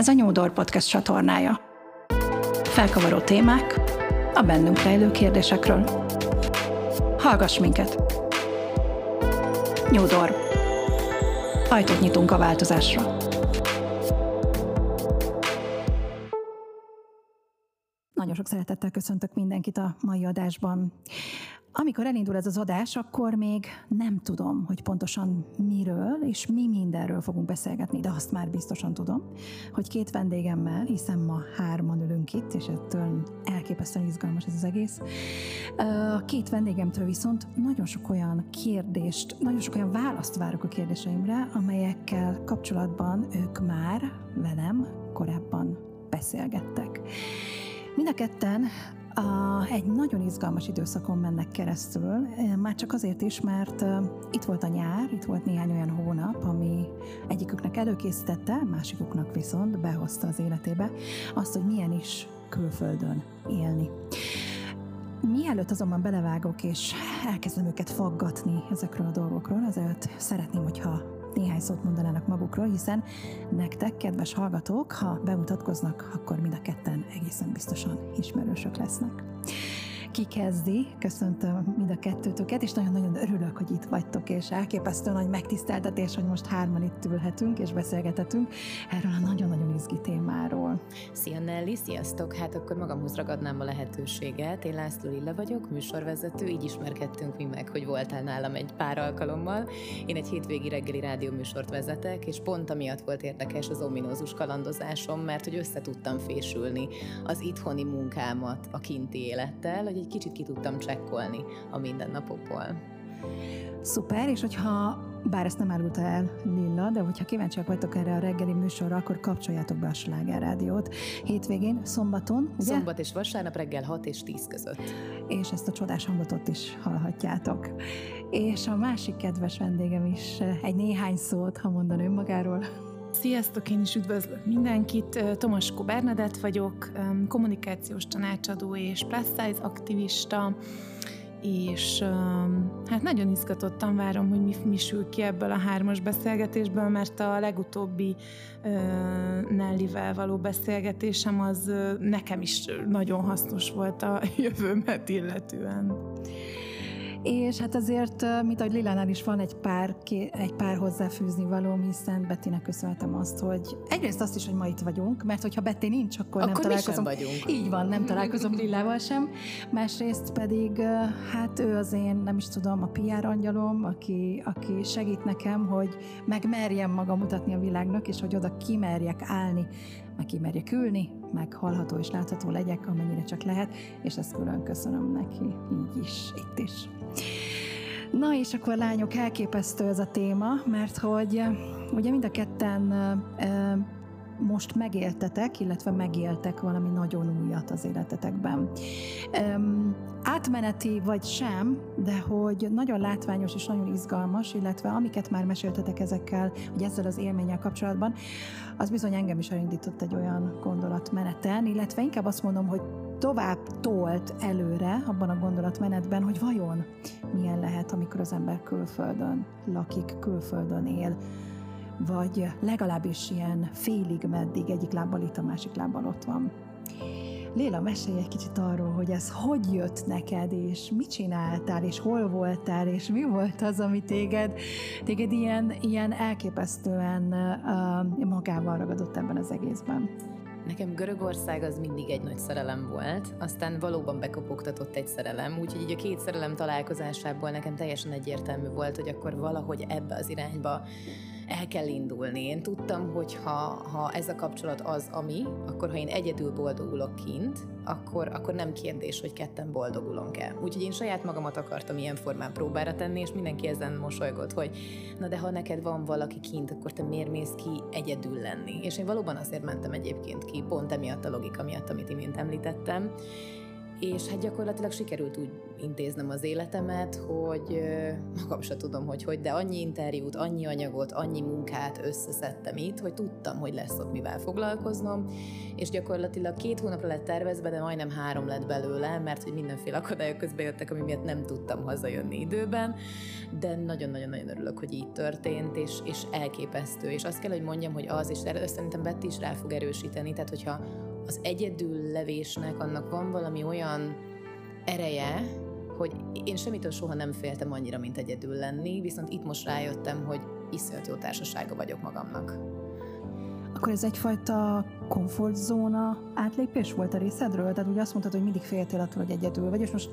Ez a New Door Podcast csatornája. Felkavaró témák a bennünk rejlő kérdésekről. Hallgass minket! New Door. Ajtót nyitunk a változásra. Nagyon sok szeretettel köszöntök mindenkit a mai adásban. Amikor elindul ez az adás, akkor még nem tudom, hogy pontosan miről és mi mindenről fogunk beszélgetni, de azt már biztosan tudom, hogy két vendégemmel, hiszen ma hárman ülünk itt, és ettől elképesztően izgalmas ez az egész. A két vendégemtől viszont nagyon sok olyan kérdést, nagyon sok olyan választ várok a kérdéseimre, amelyekkel kapcsolatban ők már velem korábban beszélgettek. Mind a ketten a, egy nagyon izgalmas időszakon mennek keresztül, már csak azért is, mert itt volt a nyár, itt volt néhány olyan hónap, ami egyiküknek előkészítette, másikuknak viszont behozta az életébe azt, hogy milyen is külföldön élni. Mielőtt azonban belevágok és elkezdem őket faggatni ezekről a dolgokról, ezért szeretném, hogyha néhány szót mondanának magukról, hiszen nektek, kedves hallgatók, ha bemutatkoznak, akkor mind a ketten egészen biztosan ismerősök lesznek ki kezdi. Köszöntöm mind a kettőtöket, és nagyon-nagyon örülök, hogy itt vagytok, és elképesztő nagy megtiszteltetés, hogy most hárman itt ülhetünk és beszélgethetünk erről a nagyon-nagyon izgi témáról. Szia Nelly, sziasztok! Hát akkor magamhoz ragadnám a lehetőséget. Én László Lilla vagyok, műsorvezető, így ismerkedtünk mi meg, hogy voltál nálam egy pár alkalommal. Én egy hétvégi reggeli rádióműsort vezetek, és pont amiatt volt érdekes az ominózus kalandozásom, mert hogy össze tudtam fésülni az itthoni munkámat a kinti élettel, hogy egy kicsit ki tudtam csekkolni a mindennapokból. Szuper, és hogyha bár ezt nem árulta el Lilla, de hogyha kíváncsiak vagytok erre a reggeli műsorra, akkor kapcsoljátok be a Sláger Rádiót. Hétvégén, szombaton, ugye? Szombat és vasárnap reggel 6 és 10 között. És ezt a csodás hangot ott is hallhatjátok. És a másik kedves vendégem is egy néhány szót, ha mondan önmagáról. Sziasztok, én is üdvözlök mindenkit. Tomaskó Bernadett vagyok, kommunikációs tanácsadó és plus size aktivista, és hát nagyon izgatottan várom, hogy mi, mi sül ki ebből a hármas beszélgetésből, mert a legutóbbi Nellivel való beszélgetésem az nekem is nagyon hasznos volt a jövőmet illetően. És hát azért, mint ahogy Lilánál is van egy pár, egy pár hozzáfűzni valóm, hiszen Bettinek köszönhetem azt, hogy egyrészt azt is, hogy ma itt vagyunk, mert hogyha Betty nincs, akkor, akkor nem találkozom. vagyunk. Így van, nem találkozom Lillával sem. Másrészt pedig, hát ő az én, nem is tudom, a PR angyalom, aki, aki segít nekem, hogy megmerjem magam mutatni a világnak, és hogy oda kimerjek állni, meg kimerjek ülni, meg hallható és látható legyek, amennyire csak lehet, és ezt külön köszönöm neki, így is, itt is. Na és akkor lányok, elképesztő ez a téma, mert hogy ugye mind a ketten most megéltetek, illetve megéltek valami nagyon újat az életetekben. Um, átmeneti vagy sem, de hogy nagyon látványos és nagyon izgalmas, illetve amiket már meséltetek ezekkel, hogy ezzel az élménnyel kapcsolatban, az bizony engem is elindított egy olyan gondolatmeneten, illetve inkább azt mondom, hogy tovább tolt előre abban a gondolatmenetben, hogy vajon milyen lehet, amikor az ember külföldön lakik, külföldön él, vagy legalábbis ilyen félig meddig egyik lábbal itt, a másik lábbal ott van. Léla, mesélj egy kicsit arról, hogy ez hogy jött neked, és mit csináltál, és hol voltál, és mi volt az, ami téged, téged ilyen, ilyen elképesztően uh, magával ragadott ebben az egészben. Nekem Görögország az mindig egy nagy szerelem volt, aztán valóban bekopogtatott egy szerelem, úgyhogy így a két szerelem találkozásából nekem teljesen egyértelmű volt, hogy akkor valahogy ebbe az irányba el kell indulni. Én tudtam, hogy ha, ha ez a kapcsolat az, ami, akkor ha én egyedül boldogulok kint, akkor, akkor nem kérdés, hogy ketten boldogulunk-e. Úgyhogy én saját magamat akartam ilyen formán próbára tenni, és mindenki ezen mosolygott, hogy na de ha neked van valaki kint, akkor te miért mész ki egyedül lenni? És én valóban azért mentem egyébként ki, pont emiatt a logika miatt, amit imént említettem, és hát gyakorlatilag sikerült úgy intéznem az életemet, hogy magam sem tudom, hogy hogy, de annyi interjút, annyi anyagot, annyi munkát összeszedtem itt, hogy tudtam, hogy lesz ott mivel foglalkoznom, és gyakorlatilag két hónapra lett tervezve, de majdnem három lett belőle, mert hogy mindenféle akadályok közben jöttek, ami miatt nem tudtam hazajönni időben, de nagyon-nagyon-nagyon örülök, hogy így történt, és, és elképesztő, és azt kell, hogy mondjam, hogy az, és szerintem Betty is rá fog erősíteni, tehát hogyha az egyedül levésnek annak van valami olyan ereje, hogy én semmitől soha nem féltem annyira, mint egyedül lenni, viszont itt most rájöttem, hogy iszonyat jó társasága vagyok magamnak. Akkor ez egyfajta komfortzóna átlépés volt a részedről? Tehát ugye azt mondtad, hogy mindig féltél attól, hogy egyedül vagy, és most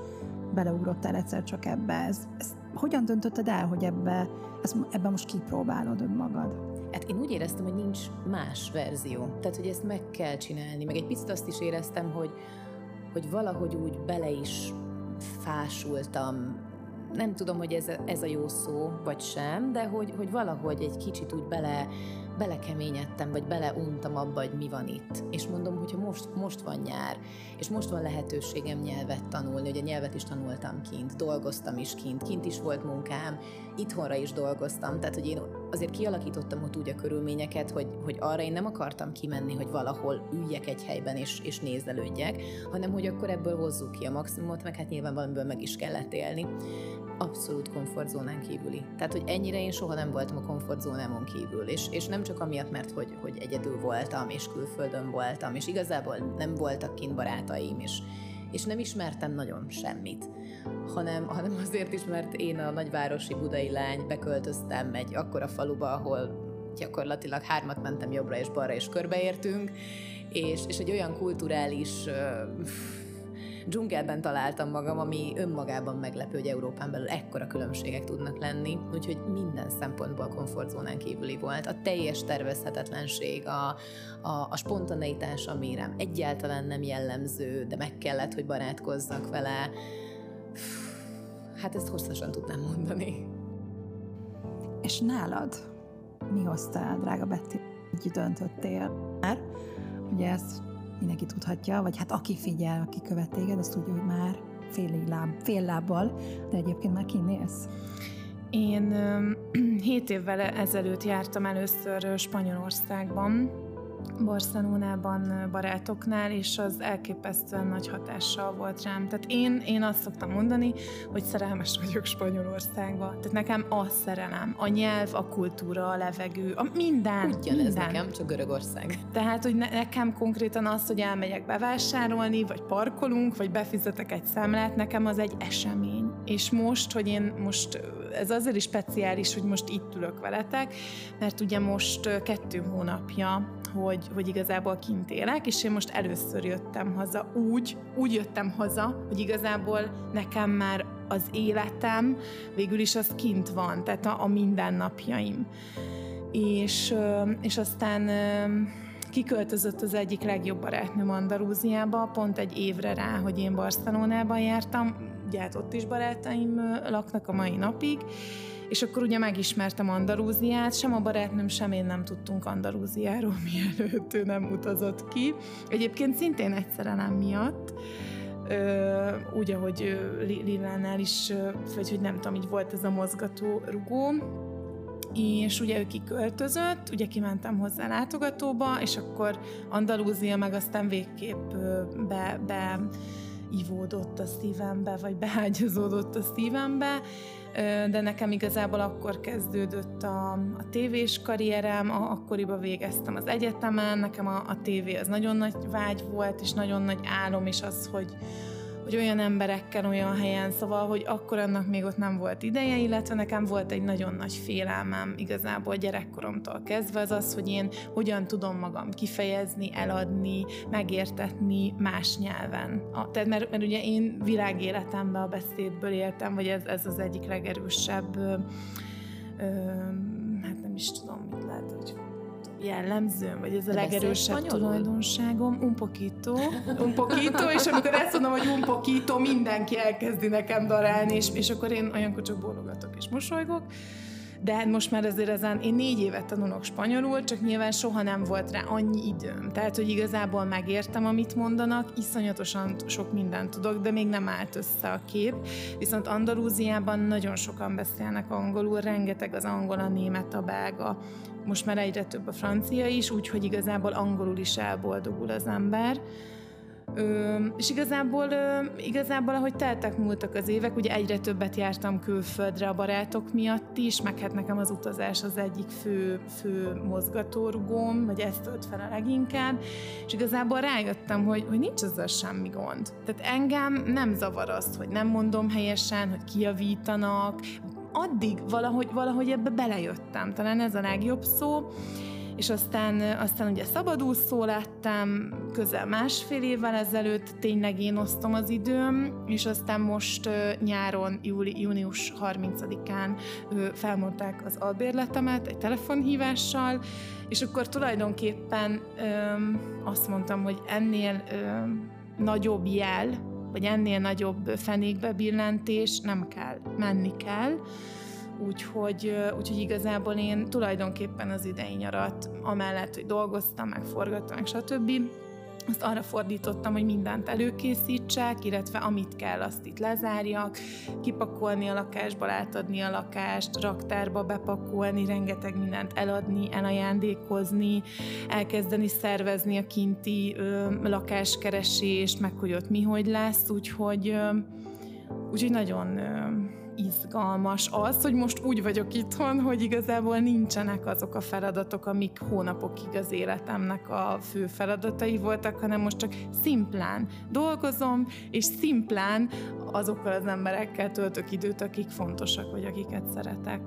beleugrottál egyszer csak ebbe. Ez, ez hogyan döntötted el, hogy ebbe, ez, ebbe most kipróbálod önmagad? Hát én úgy éreztem, hogy nincs más verzió. Tehát, hogy ezt meg kell csinálni. Meg egy picit azt is éreztem, hogy, hogy valahogy úgy bele is fásultam. Nem tudom, hogy ez ez a jó szó, vagy sem, de hogy, hogy valahogy egy kicsit úgy bele belekeményedtem, vagy beleuntam abba, hogy mi van itt. És mondom, hogyha most, most van nyár, és most van lehetőségem nyelvet tanulni, a nyelvet is tanultam kint, dolgoztam is kint, kint is volt munkám, itthonra is dolgoztam, tehát hogy én azért kialakítottam ott úgy a körülményeket, hogy, hogy arra én nem akartam kimenni, hogy valahol üljek egy helyben és, és nézelődjek, hanem hogy akkor ebből hozzuk ki a maximumot, meg hát nyilván valamiből meg is kellett élni abszolút komfortzónán kívüli. Tehát, hogy ennyire én soha nem voltam a komfortzónámon kívül, és, és nem csak amiatt, mert hogy, hogy egyedül voltam, és külföldön voltam, és igazából nem voltak kint barátaim, és, és nem ismertem nagyon semmit, hanem, hanem azért is, mert én a nagyvárosi budai lány beköltöztem egy akkora faluba, ahol gyakorlatilag hármat mentem jobbra és balra, és körbeértünk, és, és egy olyan kulturális uh, dzsungelben találtam magam, ami önmagában meglepő, hogy Európán belül ekkora különbségek tudnak lenni, úgyhogy minden szempontból komfortzónán kívüli volt. A teljes tervezhetetlenség, a, a, a spontaneitás, ami rám egyáltalán nem jellemző, de meg kellett, hogy barátkozzak vele. Hát ezt hosszasan tudnám mondani. És nálad mi hozta drága Betty, hogy döntöttél? Már ugye ezt mindenki tudhatja, vagy hát aki figyel, aki követ téged, az tudja, hogy már fél, láb, fél lábbal, de egyébként már kinéz. Én hét évvel ezelőtt jártam először Spanyolországban, Barcelonában barátoknál, és az elképesztően nagy hatással volt rám. Tehát én, én azt szoktam mondani, hogy szerelmes vagyok Spanyolországba. Tehát nekem a szerelem, a nyelv, a kultúra, a levegő, a minden. Ugyanez minden. nekem, csak Görögország. Tehát, hogy nekem konkrétan az, hogy elmegyek bevásárolni, vagy parkolunk, vagy befizetek egy számlát, nekem az egy esemény. És most, hogy én most ez azért is speciális, hogy most itt ülök veletek, mert ugye most kettő hónapja hogy, hogy igazából kint élek, és én most először jöttem haza úgy, úgy jöttem haza, hogy igazából nekem már az életem végül is az kint van, tehát a, a mindennapjaim. És, és aztán kiköltözött az egyik legjobb barátnőm Andalúziába, pont egy évre rá, hogy én Barcelonában jártam, ugye hát ott is barátaim laknak a mai napig, és akkor ugye megismertem Andalúziát, sem a barátnőm, sem én nem tudtunk Andalúziáról, mielőtt ő nem utazott ki. Egyébként szintén egy szerelem miatt, Ö, úgy, ahogy Lilánál is, vagy hogy nem tudom, így volt ez a mozgató rugó, és ugye ő kiköltözött, ugye kimentem hozzá látogatóba, és akkor Andalúzia meg aztán végképp be, be ivódott a szívembe, vagy beágyazódott a szívembe, de nekem igazából akkor kezdődött a, a tévés karrierem, a, akkoriban végeztem az egyetemen, nekem a, a tévé az nagyon nagy vágy volt, és nagyon nagy álom is az, hogy, hogy olyan emberekkel, olyan helyen, szóval, hogy akkor annak még ott nem volt ideje, illetve nekem volt egy nagyon nagy félelmem igazából gyerekkoromtól kezdve, az az, hogy én hogyan tudom magam kifejezni, eladni, megértetni más nyelven. A, tehát mert, mert ugye én világéletemben a beszédből éltem, vagy ez, ez az egyik legerősebb ö, ö, hát nem is tudom, jellemzőm, vagy ez a legerősebb tulajdonságom, un poquito, un poquito, és amikor ezt mondom, hogy un poquito, mindenki elkezdi nekem darálni, és, és akkor én olyankor csak bólogatok és mosolygok. De hát most már azért ezen, én négy évet tanulok spanyolul, csak nyilván soha nem volt rá annyi időm. Tehát, hogy igazából megértem, amit mondanak, iszonyatosan sok mindent tudok, de még nem állt össze a kép. Viszont Andalúziában nagyon sokan beszélnek angolul, rengeteg az angol, a német, a belga, most már egyre több a francia is, úgyhogy igazából angolul is elboldogul az ember. Ö, és igazából, ö, igazából, ahogy teltek múltak az évek, ugye egyre többet jártam külföldre a barátok miatt is, meg hát nekem az utazás az egyik fő, fő mozgatórugóm, vagy ezt tölt fel a leginkább, és igazából rájöttem, hogy, hogy nincs ezzel semmi gond. Tehát engem nem zavar azt, hogy nem mondom helyesen, hogy kijavítanak, addig valahogy, valahogy ebbe belejöttem, talán ez a legjobb szó, és aztán, aztán ugye szabadúszó lettem közel másfél évvel ezelőtt, tényleg én osztom az időm, és aztán most nyáron, júli, június 30-án felmondták az albérletemet egy telefonhívással, és akkor tulajdonképpen öm, azt mondtam, hogy ennél öm, nagyobb jel, vagy ennél nagyobb fenékbe billentés nem kell, menni kell. Úgyhogy, úgyhogy igazából én tulajdonképpen az idei nyarat, amellett, hogy dolgoztam, meg forgattam, meg stb., azt arra fordítottam, hogy mindent előkészítsek, illetve amit kell, azt itt lezárjak, kipakolni a lakásba, átadni a lakást, raktárba bepakolni, rengeteg mindent eladni, elajándékozni, elkezdeni szervezni a kinti ö, lakáskeresést, meg hogy ott mi hogy lesz, úgyhogy, ö, úgyhogy nagyon ö, izgalmas az, hogy most úgy vagyok itthon, hogy igazából nincsenek azok a feladatok, amik hónapokig az életemnek a fő feladatai voltak, hanem most csak szimplán dolgozom, és szimplán azokkal az emberekkel töltök időt, akik fontosak, vagy akiket szeretek.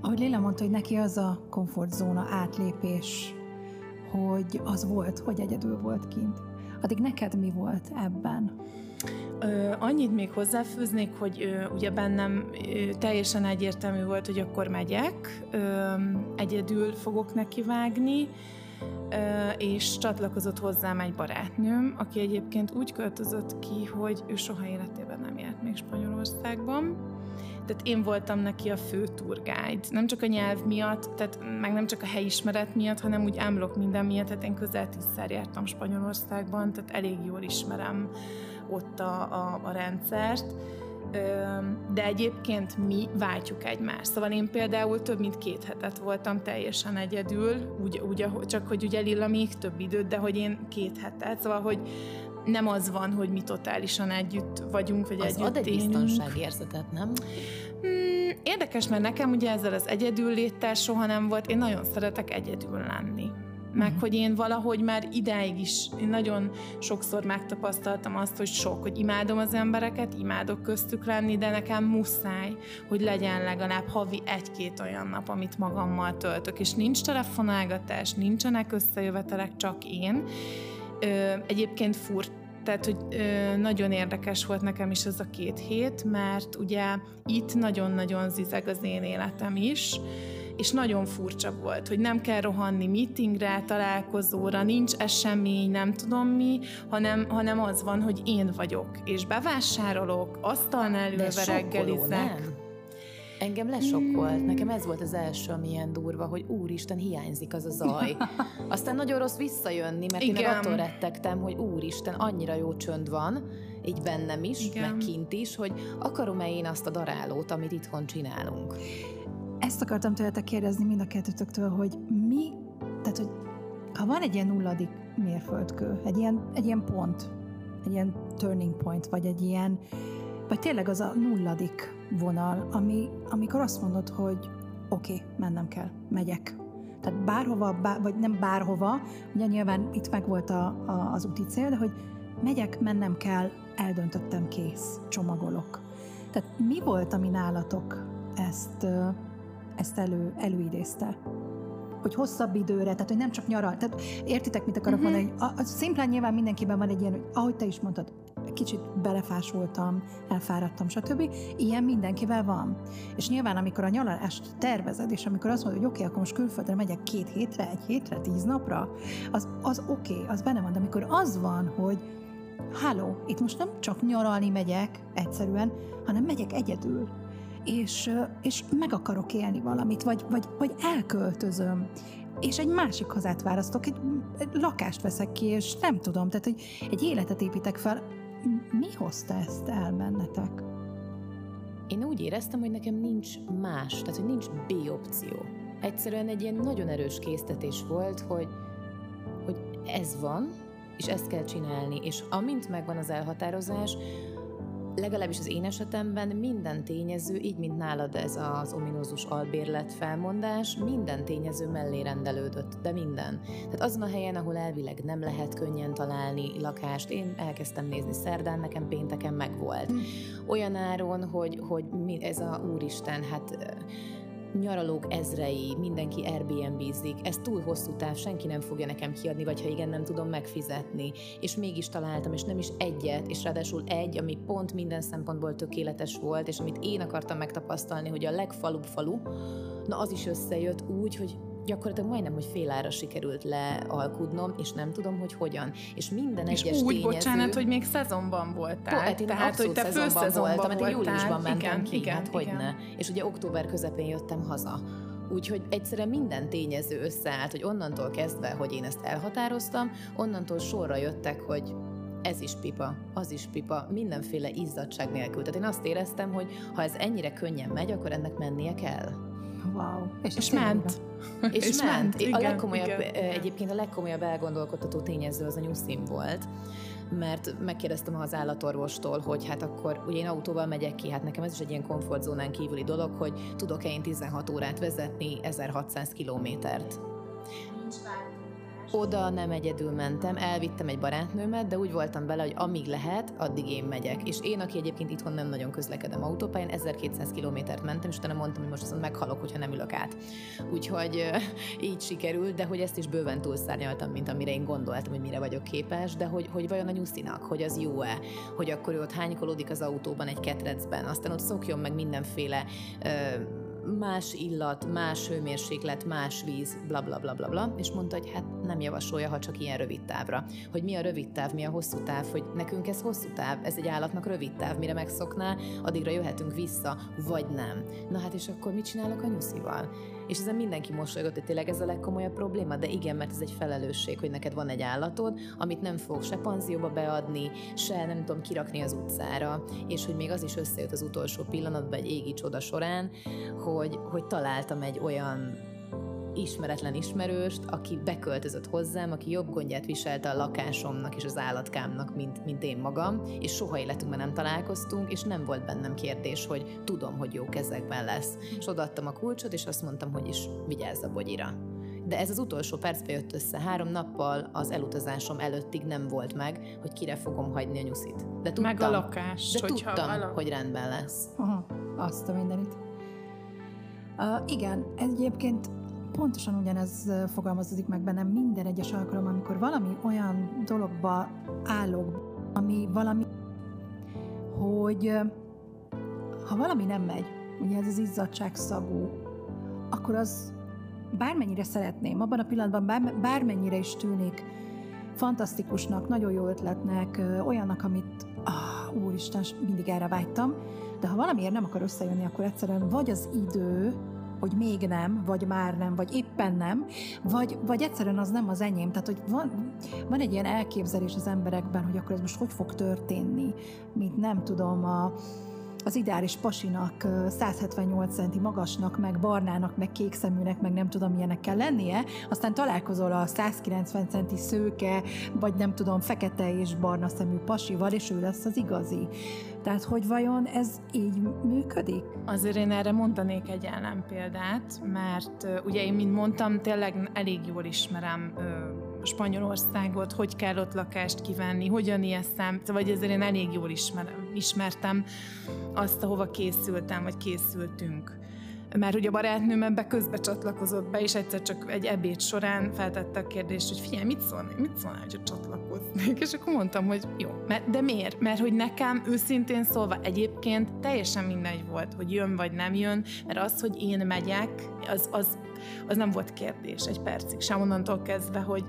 Ahogy Léla mondta, hogy neki az a komfortzóna átlépés, hogy az volt, hogy egyedül volt kint. Addig neked mi volt ebben? Annyit még hozzáfűznék, hogy ugye bennem teljesen egyértelmű volt, hogy akkor megyek, egyedül fogok nekivágni, ö, és csatlakozott hozzám egy barátnőm, aki egyébként úgy költözött ki, hogy ő soha életében nem járt még Spanyolországban. Tehát én voltam neki a fő tour. Nem csak a nyelv miatt, tehát meg nem csak a helyismeret miatt, hanem úgy ámlok minden miatt. Tehát én közel tízszer jártam Spanyolországban, tehát elég jól ismerem ott a, a, a rendszert, de egyébként mi váltjuk egymást. Szóval én például több mint két hetet voltam teljesen egyedül, úgy, úgy, csak hogy ugye Lilla még több időt, de hogy én két hetet, szóval hogy nem az van, hogy mi totálisan együtt vagyunk, vagy az együtt ad egy biztonságérzetet, nem? Hmm, érdekes, mert nekem ugye ezzel az egyedül léttel soha nem volt, én nagyon szeretek egyedül lenni meg hogy én valahogy már idáig is én nagyon sokszor megtapasztaltam azt, hogy sok, hogy imádom az embereket, imádok köztük lenni, de nekem muszáj, hogy legyen legalább havi egy-két olyan nap, amit magammal töltök, és nincs telefonálgatás, nincsenek összejövetelek, csak én. Ö, egyébként furt tehát, hogy ö, nagyon érdekes volt nekem is ez a két hét, mert ugye itt nagyon-nagyon zizeg az én életem is, és nagyon furcsa volt, hogy nem kell rohanni meetingre, találkozóra, nincs esemény, nem tudom mi, hanem, hanem az van, hogy én vagyok, és bevásárolok, asztalnál ülve reggelizek. Nem? Engem lesokkolt. Nekem ez volt az első, ami ilyen durva, hogy úristen, hiányzik az a zaj. Aztán nagyon rossz visszajönni, mert Igen. én attól rettegtem, hogy úristen, annyira jó csönd van, így bennem is, Igen. meg kint is, hogy akarom-e én azt a darálót, amit itthon csinálunk. Ezt akartam tőletek kérdezni mind a kettőtöktől, hogy mi, tehát hogy ha van egy ilyen nulladik mérföldkő, egy ilyen, egy ilyen pont, egy ilyen turning point, vagy egy ilyen, vagy tényleg az a nulladik vonal, ami, amikor azt mondod, hogy oké, okay, mennem kell, megyek. Tehát bárhova, bár, vagy nem bárhova, ugye nyilván itt meg volt a, a, az úti cél, de hogy megyek, mennem kell, eldöntöttem, kész, csomagolok. Tehát mi volt, ami nálatok ezt ezt elő, előidézte hogy hosszabb időre, tehát hogy nem csak nyaral. Tehát értitek, mit akarok uh-huh. mondani? A, a, szimplán nyilván mindenkiben van egy ilyen, hogy ahogy te is mondtad, kicsit belefásultam, elfáradtam, stb. Ilyen mindenkivel van. És nyilván, amikor a nyaralást tervezed, és amikor azt mondod, hogy oké, okay, akkor most külföldre megyek két hétre, egy hétre, tíz napra, az, az oké, okay, az benne van. De amikor az van, hogy háló, itt most nem csak nyaralni megyek egyszerűen, hanem megyek egyedül és, és meg akarok élni valamit, vagy, vagy, vagy elköltözöm, és egy másik hazát választok, egy, egy lakást veszek ki, és nem tudom, tehát hogy egy életet építek fel. Mi hozta ezt el bennetek? Én úgy éreztem, hogy nekem nincs más, tehát hogy nincs B opció. Egyszerűen egy ilyen nagyon erős késztetés volt, hogy, hogy ez van, és ezt kell csinálni, és amint megvan az elhatározás, legalábbis az én esetemben minden tényező, így mint nálad ez az ominózus albérlet felmondás, minden tényező mellé rendelődött, de minden. Tehát azon a helyen, ahol elvileg nem lehet könnyen találni lakást, én elkezdtem nézni szerdán, nekem pénteken megvolt. Hm. Olyan áron, hogy, hogy ez a úristen, hát nyaralók ezrei, mindenki Airbnb-zik, ez túl hosszú táv, senki nem fogja nekem kiadni, vagy ha igen, nem tudom megfizetni. És mégis találtam, és nem is egyet, és ráadásul egy, ami pont minden szempontból tökéletes volt, és amit én akartam megtapasztalni, hogy a legfalubb falu, na az is összejött úgy, hogy gyakorlatilag majdnem, hogy félára sikerült lealkudnom, és nem tudom, hogy hogyan. És minden és egyes úgy, tényező... bocsánat, hogy még szezonban voltál. Hát én Tehát, hogy te szezonban voltam, mert én júliusban mentem igen, ki, igen, hát hogy ne. És ugye október közepén jöttem haza. Úgyhogy egyszerűen minden tényező összeállt, hogy onnantól kezdve, hogy én ezt elhatároztam, onnantól sorra jöttek, hogy ez is pipa, az is pipa, mindenféle izzadság nélkül. Tehát én azt éreztem, hogy ha ez ennyire könnyen megy, akkor ennek mennie kell. Wow. És, és ment. És, és ment. ment. Igen, a legkomolyabb, igen. egyébként a legkomolyabb elgondolkodtató tényező az a nyuszim volt, mert megkérdeztem az állatorvostól, hogy hát akkor ugye én autóval megyek ki, hát nekem ez is egy ilyen komfortzónán kívüli dolog, hogy tudok-e én 16 órát vezetni 1600 kilométert. Nincs oda nem egyedül mentem, elvittem egy barátnőmet, de úgy voltam bele, hogy amíg lehet, addig én megyek. És én, aki egyébként itthon nem nagyon közlekedem autópályán, 1200 kilométert mentem, és utána mondtam, hogy most azon meghalok, hogyha nem ülök át. Úgyhogy így sikerült, de hogy ezt is bőven túlszárnyaltam, mint amire én gondoltam, hogy mire vagyok képes, de hogy, hogy vajon a nyuszinak, hogy az jó-e, hogy akkor ő ott hánykolódik az autóban egy ketrecben, aztán ott szokjon meg mindenféle más illat, más hőmérséklet, más víz, bla bla bla bla bla, és mondta, hogy hát nem javasolja, ha csak ilyen rövid távra. Hogy mi a rövid táv, mi a hosszú táv, hogy nekünk ez hosszú táv, ez egy állatnak rövid táv, mire megszokná, addigra jöhetünk vissza, vagy nem. Na hát és akkor mit csinálok a nyuszival? És ezen mindenki mosolygott, hogy tényleg ez a legkomolyabb probléma, de igen, mert ez egy felelősség, hogy neked van egy állatod, amit nem fog se panzióba beadni, se nem tudom kirakni az utcára, és hogy még az is összejött az utolsó pillanatban egy égi csoda során, hogy, hogy találtam egy olyan ismeretlen ismerőst, aki beköltözött hozzám, aki jobb gondját viselte a lakásomnak és az állatkámnak, mint, mint én magam, és soha életünkben nem találkoztunk, és nem volt bennem kérdés, hogy tudom, hogy jó kezekben lesz. És odaadtam a kulcsot, és azt mondtam, hogy is vigyázz a bogyira. De ez az utolsó percbe jött össze. Három nappal az elutazásom előttig nem volt meg, hogy kire fogom hagyni a nyuszit. De tudtam, meg a lakás. De tudtam, a... hogy rendben lesz. Aha, azt a mindenit. Uh, igen, ez egyébként pontosan ugyanez fogalmazódik meg bennem minden egyes alkalom, amikor valami olyan dologba állok, ami valami, hogy ha valami nem megy, ugye ez az izzadság szagú, akkor az bármennyire szeretném, abban a pillanatban bár, bármennyire is tűnik fantasztikusnak, nagyon jó ötletnek, olyannak, amit ah, úristen, mindig erre vágytam, de ha valamiért nem akar összejönni, akkor egyszerűen vagy az idő, hogy még nem, vagy már nem, vagy éppen nem, vagy, vagy egyszerűen az nem az enyém. Tehát, hogy van, van egy ilyen elképzelés az emberekben, hogy akkor ez most hogy fog történni, mint nem tudom, a, az ideális pasinak 178 centi magasnak, meg barnának, meg kék szeműnek, meg nem tudom milyenek kell lennie, aztán találkozol a 190 centi szőke, vagy nem tudom, fekete és barna szemű pasival, és ő lesz az igazi. Tehát, hogy vajon ez így működik? Azért én erre mondanék egy ellenpéldát, mert ugye én, mint mondtam, tényleg elég jól ismerem Spanyolországot, hogy kell ott lakást kivenni, hogyan ilyeszem, vagy ezért én elég jól ismerem, ismertem azt, ahova készültem, vagy készültünk mert ugye a barátnőm ebbe közbe csatlakozott be, és egyszer csak egy ebéd során feltette a kérdést, hogy figyelj, mit szólnál, mit szólnál, hogy csatlakoznék? És akkor mondtam, hogy jó. Mert, de miért? Mert hogy nekem őszintén szólva egyébként teljesen mindegy volt, hogy jön vagy nem jön, mert az, hogy én megyek, az, az, az nem volt kérdés egy percig sem onnantól kezdve, hogy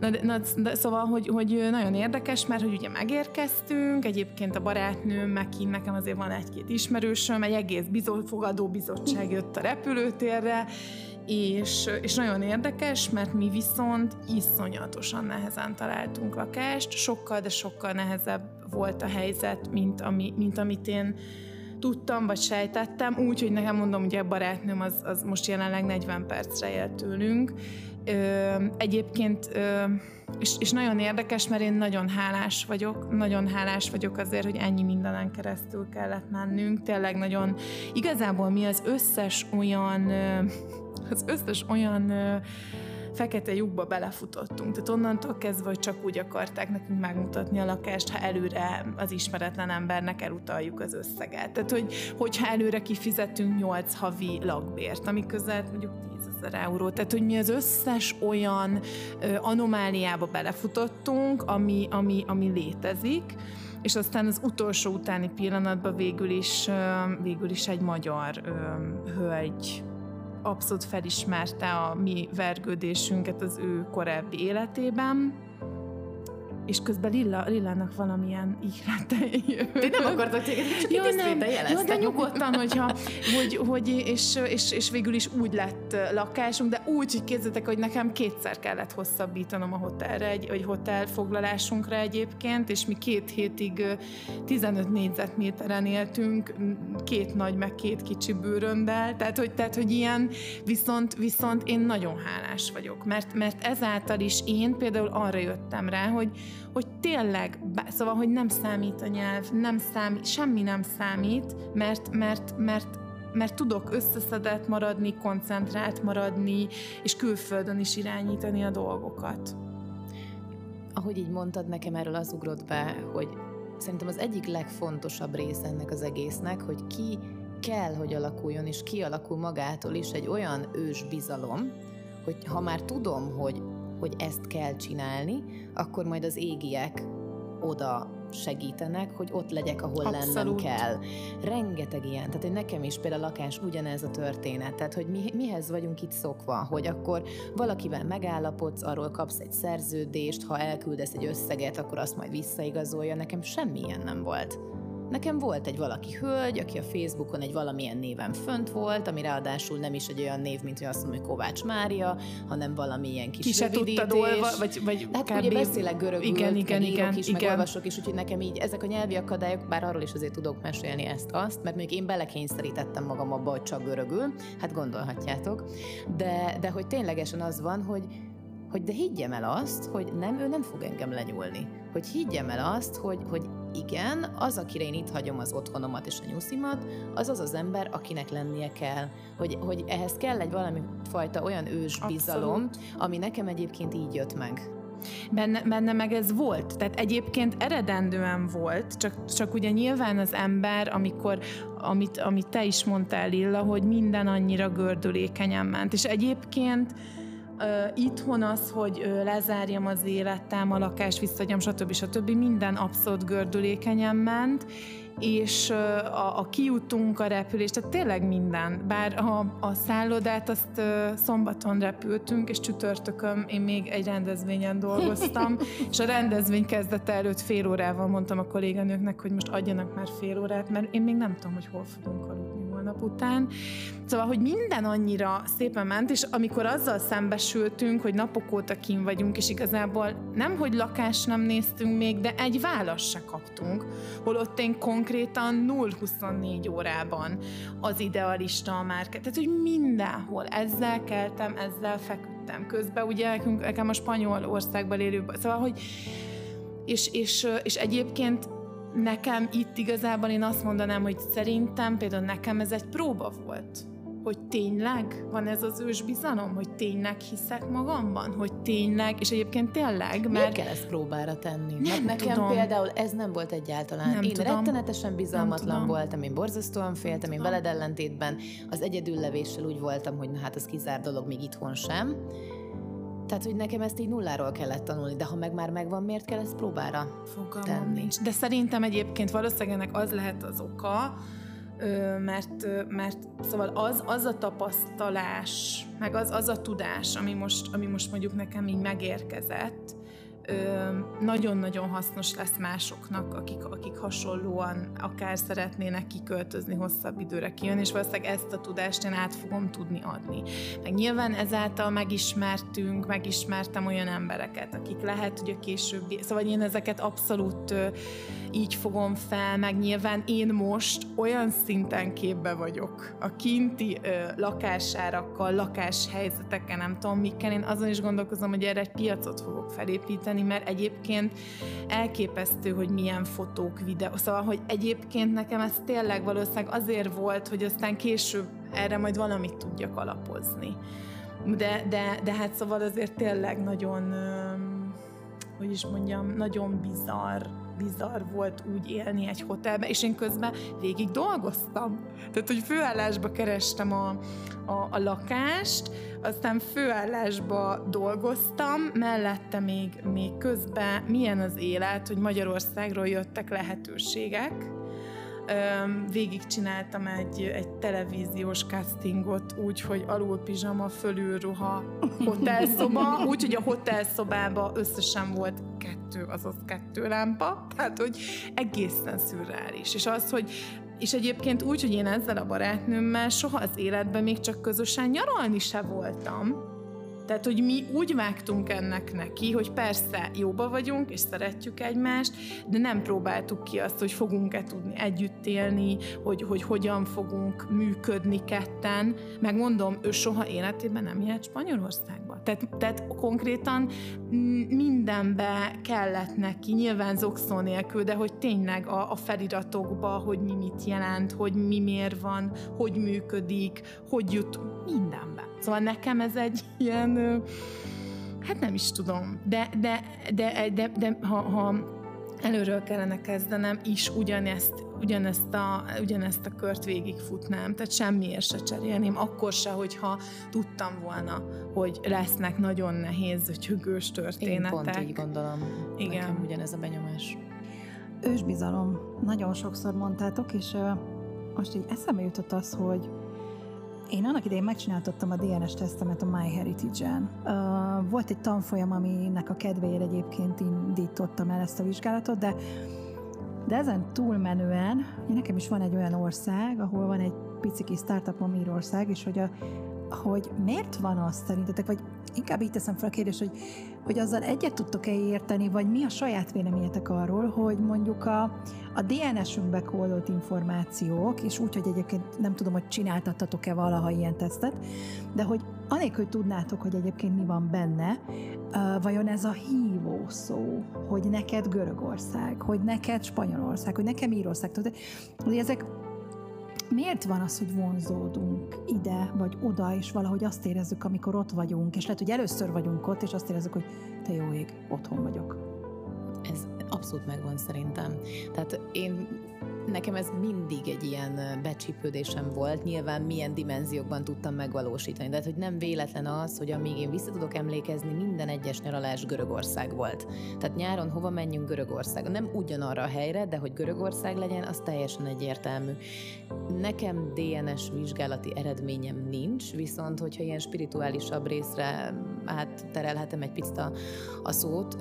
Na, na de, szóval, hogy, hogy nagyon érdekes, mert hogy ugye megérkeztünk, egyébként a barátnőm, meg ki nekem azért van egy-két ismerősöm, egy egész fogadó bizottság jött a repülőtérre, és, és nagyon érdekes, mert mi viszont iszonyatosan nehezen találtunk lakást, sokkal, de sokkal nehezebb volt a helyzet, mint, ami, mint amit én tudtam, vagy sejtettem, úgy, hogy nekem mondom, ugye a barátnőm az, az most jelenleg 40 percre élt tőlünk. Ö, egyébként ö, és, és nagyon érdekes, mert én nagyon hálás vagyok, nagyon hálás vagyok azért, hogy ennyi mindenen keresztül kellett mennünk. Tényleg nagyon, igazából mi az összes olyan, az összes olyan fekete lyukba belefutottunk. Tehát onnantól kezdve, hogy csak úgy akarták nekünk megmutatni a lakást, ha előre az ismeretlen embernek elutaljuk az összeget. Tehát, hogy, hogyha előre kifizetünk 8 havi lakbért, ami közel mondjuk 10 ezer euró. Tehát, hogy mi az összes olyan anomáliába belefutottunk, ami, ami, ami létezik, és aztán az utolsó utáni pillanatban végül is, végül is egy magyar hölgy abszolút felismerte a mi vergődésünket az ő korábbi életében, és közben Lilla, Lillának valamilyen ihlete Ti nem akartak téged, csak ja, nem, jó, de nyugodtan, hogyha, hogy, hogy és, és, és, végül is úgy lett lakásunk, de úgy, hogy képzeltek, hogy nekem kétszer kellett hosszabbítanom a hotelre, egy, egy hotel foglalásunkra egyébként, és mi két hétig 15 négyzetméteren éltünk, két nagy, meg két kicsi bőröndel, tehát hogy, tehát, hogy ilyen, viszont, viszont én nagyon hálás vagyok, mert, mert ezáltal is én például arra jöttem rá, hogy hogy tényleg, szóval, hogy nem számít a nyelv, nem számít, semmi nem számít, mert, mert, mert mert tudok összeszedett maradni, koncentrált maradni, és külföldön is irányítani a dolgokat. Ahogy így mondtad, nekem erről az ugrott be, hogy szerintem az egyik legfontosabb része ennek az egésznek, hogy ki kell, hogy alakuljon, és kialakul magától is egy olyan ős bizalom, hogy ha már tudom, hogy hogy ezt kell csinálni, akkor majd az égiek oda segítenek, hogy ott legyek, ahol Abszolút. lennem kell. Rengeteg ilyen, tehát hogy nekem is például a lakás ugyanez a történet, tehát hogy mi, mihez vagyunk itt szokva, hogy akkor valakivel megállapodsz, arról kapsz egy szerződést, ha elküldesz egy összeget, akkor azt majd visszaigazolja, nekem semmi ilyen nem volt. Nekem volt egy valaki hölgy, aki a Facebookon egy valamilyen néven fönt volt, ami ráadásul nem is egy olyan név, mint hogy azt mondom, hogy Kovács Mária, hanem valamilyen kis Ki se tudtad olva, vagy, vagy hát kb. ugye beszélek görögül, igen, igen, igen, is, igen. meg olvasok is, úgyhogy nekem így ezek a nyelvi akadályok, bár arról is azért tudok mesélni ezt-azt, mert még én belekényszerítettem magam abba, hogy csak görögül, hát gondolhatjátok, de, de hogy ténylegesen az van, hogy hogy de higgyem el azt, hogy nem, ő nem fog engem lenyúlni. Hogy higgyem el azt, hogy, hogy igen, az, akire én itt hagyom az otthonomat és a nyuszimat, az az az ember, akinek lennie kell. Hogy, hogy ehhez kell egy valami fajta olyan ős bizalom, Abszolút. ami nekem egyébként így jött meg. Benne, benne meg ez volt. Tehát egyébként eredendően volt, csak, csak ugye nyilván az ember, amikor, amit, amit te is mondtál, Lilla, hogy minden annyira gördülékenyen ment. És egyébként itthon az, hogy lezárjam az életem, a lakást visszaadjam, stb. stb. Minden abszolút gördülékenyen ment, és a, a kijutunk, a repülés, tehát tényleg minden. Bár a, a szállodát azt szombaton repültünk, és csütörtökön én még egy rendezvényen dolgoztam, és a rendezvény kezdete előtt fél órával mondtam a kolléganőknek, hogy most adjanak már fél órát, mert én még nem tudom, hogy hol fogunk aludni holnap után. Szóval, hogy minden annyira szépen ment, és amikor azzal szembesültünk, hogy napok óta kim vagyunk, és igazából nem, hogy lakást nem néztünk még, de egy választ se kaptunk, holott én konkrétan 0-24 órában az idealista a márka. Tehát, hogy mindenhol ezzel keltem, ezzel feküdtem. Közben ugye nekünk, nekem a spanyol országban élő, szóval, hogy és, és, és egyébként nekem itt igazából én azt mondanám, hogy szerintem például nekem ez egy próba volt hogy tényleg van ez az ős bizalom, hogy tényleg hiszek magamban, hogy tényleg, és egyébként tényleg, mert... Miért kell ezt próbára tenni? Nem nekem tudom. például ez nem volt egyáltalán. Nem én tudom. rettenetesen bizalmatlan voltam, én borzasztóan féltem, én veled ellentétben az egyedüllevéssel úgy voltam, hogy na hát az kizár dolog még itthon sem. Tehát, hogy nekem ezt így nulláról kellett tanulni, de ha meg már megvan, miért kell ezt próbára Fogalmam tenni? nincs. De szerintem egyébként valószínűleg ennek az lehet az oka, mert, mert szóval az, az a tapasztalás, meg az, az a tudás, ami most, ami most mondjuk nekem így megérkezett, nagyon-nagyon hasznos lesz másoknak, akik, akik hasonlóan akár szeretnének kiköltözni, hosszabb időre kijönni, és valószínűleg ezt a tudást én át fogom tudni adni. Meg nyilván ezáltal megismertünk, megismertem olyan embereket, akik lehet, hogy a későbbi, szóval én ezeket abszolút így fogom fel, meg nyilván én most olyan szinten képbe vagyok a kinti ö, lakásárakkal, lakáshelyzeteken, nem tudom mikkel, én azon is gondolkozom, hogy erre egy piacot fogok felépíteni, mert egyébként elképesztő, hogy milyen fotók, videó, szóval, hogy egyébként nekem ez tényleg valószínűleg azért volt, hogy aztán később erre majd valamit tudjak alapozni. De, de, de hát szóval azért tényleg nagyon, hogy is mondjam, nagyon bizarr bizarr volt úgy élni egy hotelbe, és én közben végig dolgoztam. Tehát, hogy főállásba kerestem a, a, a lakást, aztán főállásba dolgoztam, mellette még, még közben milyen az élet, hogy Magyarországról jöttek lehetőségek, végig csináltam egy, egy televíziós castingot úgy, hogy alul pizsama, fölül ruha, hotelszoba, úgy, hogy a hotelszobában összesen volt kettő, azaz kettő lámpa, tehát hogy egészen szürreális. És az, hogy és egyébként úgy, hogy én ezzel a barátnőmmel soha az életben még csak közösen nyaralni se voltam, tehát, hogy mi úgy vágtunk ennek neki, hogy persze jóba vagyunk, és szeretjük egymást, de nem próbáltuk ki azt, hogy fogunk-e tudni együtt élni, hogy, hogy hogyan fogunk működni ketten. Megmondom, ő soha életében nem járt Spanyolországba. Tehát, tehát konkrétan mindenbe kellett neki, nyilván zokszó nélkül, de hogy tényleg a, a feliratokba, hogy mi mit jelent, hogy mi miért van, hogy működik, hogy jut, mindenbe. Szóval nekem ez egy ilyen, hát nem is tudom, de, de, de, de, de ha, ha előről kellene kezdenem, is ugyanezt, ugyanezt, a, ugyanezt a kört végigfutnám, tehát semmiért se cserélném, akkor se, hogyha tudtam volna, hogy lesznek nagyon nehéz, zötyögős történetek. Én pont így gondolom. Igen. Nekem ugyanez a benyomás. Ősbizalom. Nagyon sokszor mondtátok, és uh, most így eszembe jutott az, hogy én annak idején megcsináltattam a DNS tesztemet a MyHeritage-en. Uh, volt egy tanfolyam, aminek a kedvéért egyébként indítottam el ezt a vizsgálatot, de de ezen túlmenően, nekem is van egy olyan ország, ahol van egy piciki startupom Írország, és hogy, a, hogy miért van az szerintetek, vagy inkább így teszem fel a kérdést, hogy, hogy azzal egyet tudtok-e érteni, vagy mi a saját véleményetek arról, hogy mondjuk a, a DNS-ünkbe kódolt információk, és úgy, hogy egyébként nem tudom, hogy csináltattatok-e valaha ilyen tesztet, de hogy anélkül tudnátok, hogy egyébként mi van benne, vajon ez a hívó szó, hogy neked Görögország, hogy neked Spanyolország, hogy nekem Írország, tudod, hogy ezek miért van az, hogy vonzódunk ide vagy oda, és valahogy azt érezzük, amikor ott vagyunk, és lehet, hogy először vagyunk ott, és azt érezzük, hogy te jó ég, otthon vagyok. Ez abszolút megvan szerintem. Tehát én Nekem ez mindig egy ilyen becsípődésem volt, nyilván milyen dimenziókban tudtam megvalósítani. De hát, hogy nem véletlen az, hogy amíg én vissza tudok emlékezni, minden egyes nyaralás Görögország volt. Tehát nyáron hova menjünk Görögország? Nem ugyanarra a helyre, de hogy Görögország legyen, az teljesen egyértelmű. Nekem DNS vizsgálati eredményem nincs, viszont hogyha ilyen spirituálisabb részre hát terelhetem egy picit a, a szót,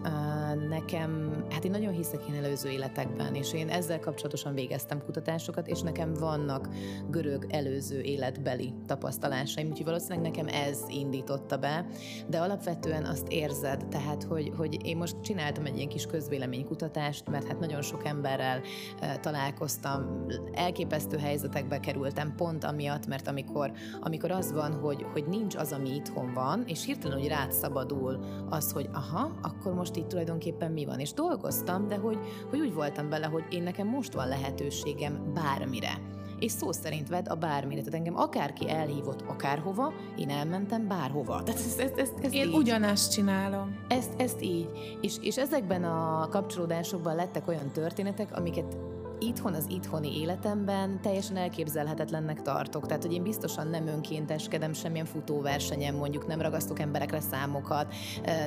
nekem, hát én nagyon hiszek én előző életekben, és én ezzel kapcsolatosan végeztem végeztem kutatásokat, és nekem vannak görög előző életbeli tapasztalásaim, úgyhogy valószínűleg nekem ez indította be, de alapvetően azt érzed, tehát, hogy, hogy én most csináltam egy ilyen kis közvéleménykutatást, mert hát nagyon sok emberrel e, találkoztam, elképesztő helyzetekbe kerültem pont amiatt, mert amikor, amikor az van, hogy, hogy nincs az, ami itthon van, és hirtelen, hogy rád szabadul az, hogy aha, akkor most itt tulajdonképpen mi van, és dolgoztam, de hogy, hogy úgy voltam bele, hogy én nekem most van lehetőség lehetőségem bármire. És szó szerint vedd a bármire. Tehát engem akárki elhívott akárhova, én elmentem bárhova. Tehát ezt, ezt, ezt, ezt én így. ugyanezt csinálom. Ezt, ezt így. És, és ezekben a kapcsolódásokban lettek olyan történetek, amiket itthon az itthoni életemben teljesen elképzelhetetlennek tartok. Tehát, hogy én biztosan nem önkénteskedem semmilyen futóversenyen, mondjuk nem ragasztok emberekre számokat,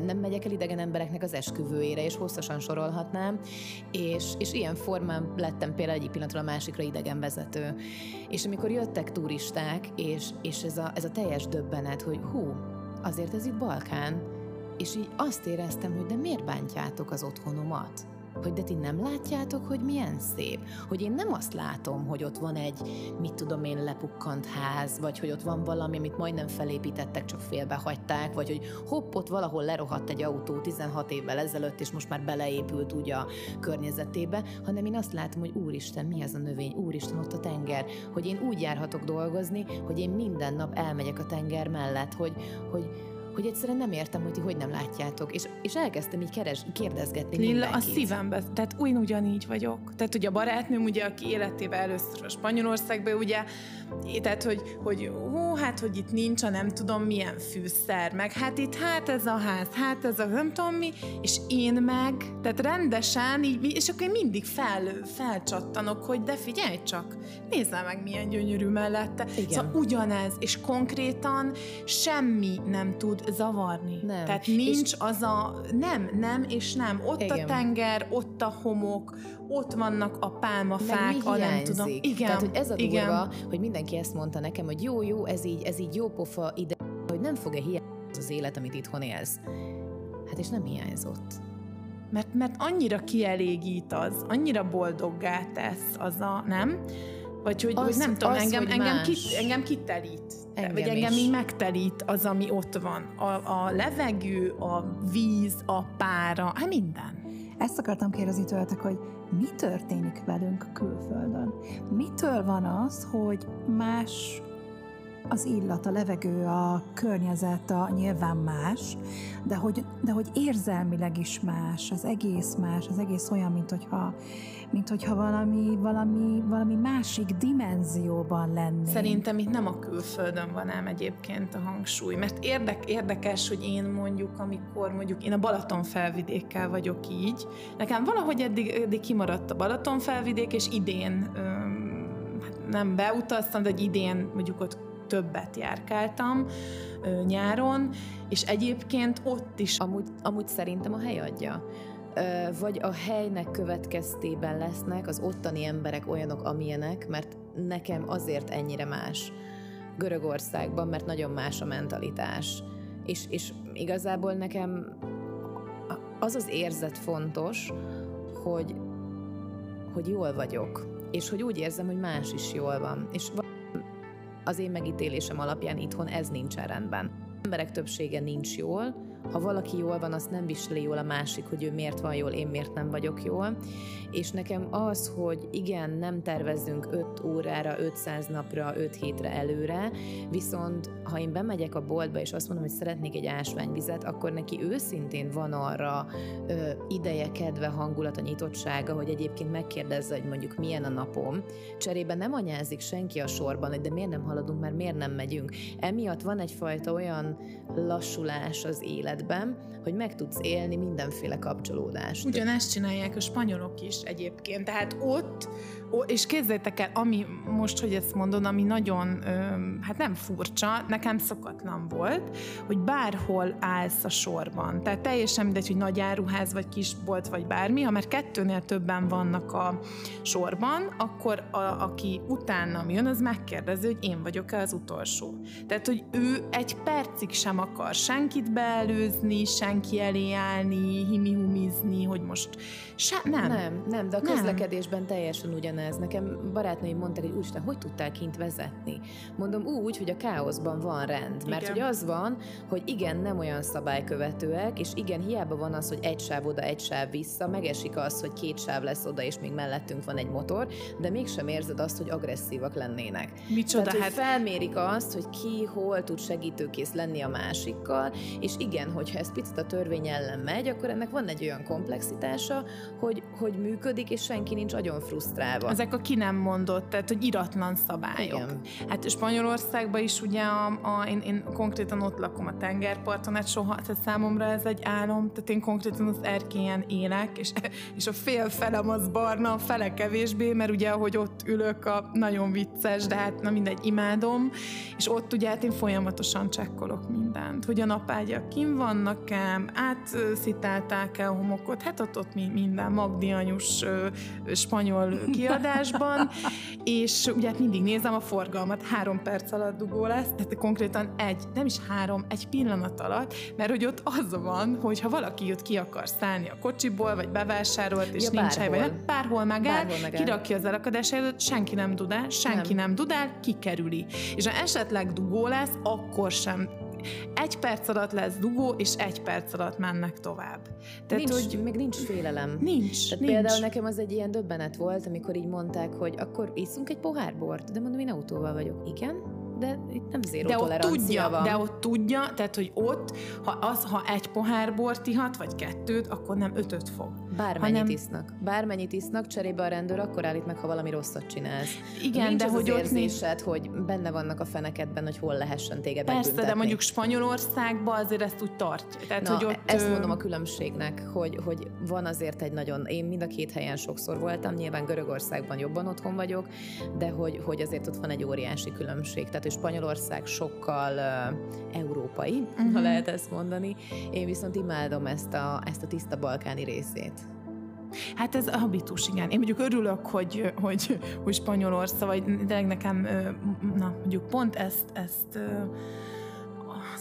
nem megyek el idegen embereknek az esküvőjére, és hosszasan sorolhatnám, és, és ilyen formán lettem például egyik pillanatról a másikra idegenvezető. És amikor jöttek turisták, és, és ez, a, ez a teljes döbbenet, hogy hú, azért ez itt Balkán, és így azt éreztem, hogy de miért bántjátok az otthonomat? Hogy de ti nem látjátok, hogy milyen szép? Hogy én nem azt látom, hogy ott van egy, mit tudom én, lepukkant ház, vagy hogy ott van valami, amit majdnem felépítettek, csak félbehagyták, vagy hogy hopp, ott valahol lerohadt egy autó 16 évvel ezelőtt, és most már beleépült úgy a környezetébe, hanem én azt látom, hogy úristen, mi ez a növény, úristen, ott a tenger, hogy én úgy járhatok dolgozni, hogy én minden nap elmegyek a tenger mellett, hogy, hogy hogy egyszerűen nem értem, hogy ti hogy nem látjátok. És, és elkezdtem így keres, kérdezgetni Lilla, mindenkit. a szívembe, tehát úgy ugyanígy vagyok. Tehát ugye a barátnőm, ugye, aki életével először a Spanyolországban, ugye, tehát, hogy, hogy hú, hát, hogy itt nincs a nem tudom milyen fűszer, meg hát itt, hát ez a ház, hát ez a nem tudom mi, és én meg, tehát rendesen így, és akkor én mindig fel, felcsattanok, hogy de figyelj csak, nézzel meg milyen gyönyörű mellette. Igen. Szóval ugyanez, és konkrétan semmi nem tud zavarni. Nem. Tehát nincs és... az a nem, nem és nem. Ott Igen. a tenger, ott a homok, ott vannak a pálmafák, a nem tudom. Igen. Tehát, hogy ez a durva, Igen. hogy mindenki ezt mondta nekem, hogy jó, jó, ez így, ez így jó pofa ide, hogy nem fog-e hiányozni az élet, amit itthon élsz. Hát és nem hiányzott. Mert, mert annyira kielégít az, annyira boldoggá tesz az a, nem? Vagy hogy, az, hogy nem tudom, az, engem, engem, ki, engem kitelít. Engem vagy engem is. így megtelít az, ami ott van. A, a levegő, a víz, a pára, hát minden. Ezt akartam kérdezni tőletek, hogy mi történik velünk külföldön? Mitől van az, hogy más az illat, a levegő, a környezet, a nyilván más, de hogy, de hogy érzelmileg is más, az egész más, az egész olyan, mint hogyha mint hogyha valami, valami, valami másik dimenzióban lenni. Szerintem itt nem a külföldön van ám egyébként a hangsúly, mert érdek, érdekes, hogy én mondjuk, amikor mondjuk én a Balaton felvidékkel vagyok így, nekem valahogy eddig, eddig kimaradt a Balaton felvidék, és idén öm, hát nem beutaztam, de egy idén mondjuk ott többet járkáltam ö, nyáron, és egyébként ott is... Amúgy, amúgy szerintem a hely adja vagy a helynek következtében lesznek az ottani emberek olyanok, amilyenek, mert nekem azért ennyire más Görögországban, mert nagyon más a mentalitás. És, és igazából nekem az az érzet fontos, hogy, hogy jól vagyok, és hogy úgy érzem, hogy más is jól van. És az én megítélésem alapján itthon ez nincsen rendben. Emberek többsége nincs jól, ha valaki jól van, azt nem viseli jól a másik, hogy ő miért van jól, én miért nem vagyok jól. És nekem az, hogy igen, nem tervezzünk 5 órára, 500 napra, 5 hétre előre, viszont ha én bemegyek a boltba, és azt mondom, hogy szeretnék egy ásványvizet, akkor neki őszintén van arra ö, ideje, kedve, hangulata, nyitottsága, hogy egyébként megkérdezze, hogy mondjuk milyen a napom. Cserébe nem anyázik senki a sorban, hogy de miért nem haladunk, mert miért nem megyünk. Emiatt van egyfajta olyan lassulás az élet, életben, hogy meg tudsz élni mindenféle kapcsolódást. Ugyanezt csinálják a spanyolok is egyébként. Tehát ott, és képzeljétek el, ami most, hogy ezt mondod, ami nagyon, hát nem furcsa, nekem szokatlan volt, hogy bárhol állsz a sorban. Tehát teljesen mindegy, hogy nagy áruház, vagy kisbolt, vagy bármi, ha már kettőnél többen vannak a sorban, akkor a, aki utánam jön, az megkérdezi, hogy én vagyok-e az utolsó. Tehát, hogy ő egy percig sem akar senkit beelőzni, senki elé állni, himihumizni, hogy most se, nem. Nem, nem, de a közlekedésben nem. teljesen ugyanez. Nekem barátnőim mondták, hogy úristen, hogy tudtál kint vezetni? Mondom úgy, hogy a káoszban van rend. Mert igen. hogy az van, hogy igen, nem olyan szabálykövetőek, és igen, hiába van az, hogy egy sáv oda, egy sáv vissza, megesik az, hogy két sáv lesz oda, és még mellettünk van egy motor, de mégsem érzed azt, hogy agresszívak lennének. Micsoda? Tehát, hát... felmérik azt, hogy ki hol tud segítőkész lenni a másikkal, és igen, hogyha ez picit a törvény ellen megy, akkor ennek van egy olyan komplexitása, hogy, hogy működik, és senki nincs nagyon frusztrálva. Ezek a ki nem mondott, tehát hogy iratlan szabályok. Igen. Hát Spanyolországban is ugye a, a, én, én konkrétan ott lakom a tengerparton, hát soha, tehát számomra ez egy álom, tehát én konkrétan az erkélyen élek, és, és a fél felem az barna, a fele kevésbé, mert ugye ahogy ott ülök, a nagyon vicces, de hát na mindegy, imádom, és ott ugye hát én folyamatosan csekkolok mindent, hogy a napágyak kim vannak-e, átszitálták-e a homokot, hát ott, ott minden magdianyus spanyol kiadásban, és ugye hát mindig nézem a forgalmat, három perc alatt dugó lesz, tehát konkrétan egy, nem is három, egy pillanat alatt, mert hogy ott az van, hogy ha valaki jött ki akar szállni a kocsiból, vagy bevásárolt, és ja, nincs hely, vagy bárhol megáll, kirakja az elakadás előtt, senki nem dudál, senki nem, nem dudál, kikerüli. És ha esetleg dugó lesz, akkor sem egy perc alatt lesz dugó, és egy perc alatt mennek tovább. Tehát, nincs, hogy még nincs félelem. Nincs, Tehát nincs. Például nekem az egy ilyen döbbenet volt, amikor így mondták, hogy akkor iszunk egy pohár bort, de mondom, én autóval vagyok. Igen? De itt nem zéró de ott tudja, van. De ott tudja, tehát hogy ott, ha, az, ha egy pohár bort ihat, vagy kettőt, akkor nem ötöt fog. Bármennyit hanem... isznak. Bármennyit isznak, cserébe a rendőr akkor állít meg, ha valami rosszat csinálsz. Igen, Nincs de az hogy az érzésed, ott... hogy benne vannak a fenekedben, hogy hol lehessen téged Persze, megbüntetni. de mondjuk Spanyolországban azért ezt úgy tartja. Tehát, Na, hogy ott, ezt mondom a különbségnek, hogy, hogy van azért egy nagyon, én mind a két helyen sokszor voltam, nyilván Görögországban jobban otthon vagyok, de hogy, hogy azért ott van egy óriási különbség. Tehát, hogy Spanyolország sokkal uh, európai, uh-huh. ha mhm. lehet ezt mondani. Én viszont imádom ezt a, ezt a tiszta balkáni részét. Hát ez a habitus, igen. Én mondjuk örülök, hogy, hogy, hogy Spanyolország, vagy de nekem, na, mondjuk pont ezt, ezt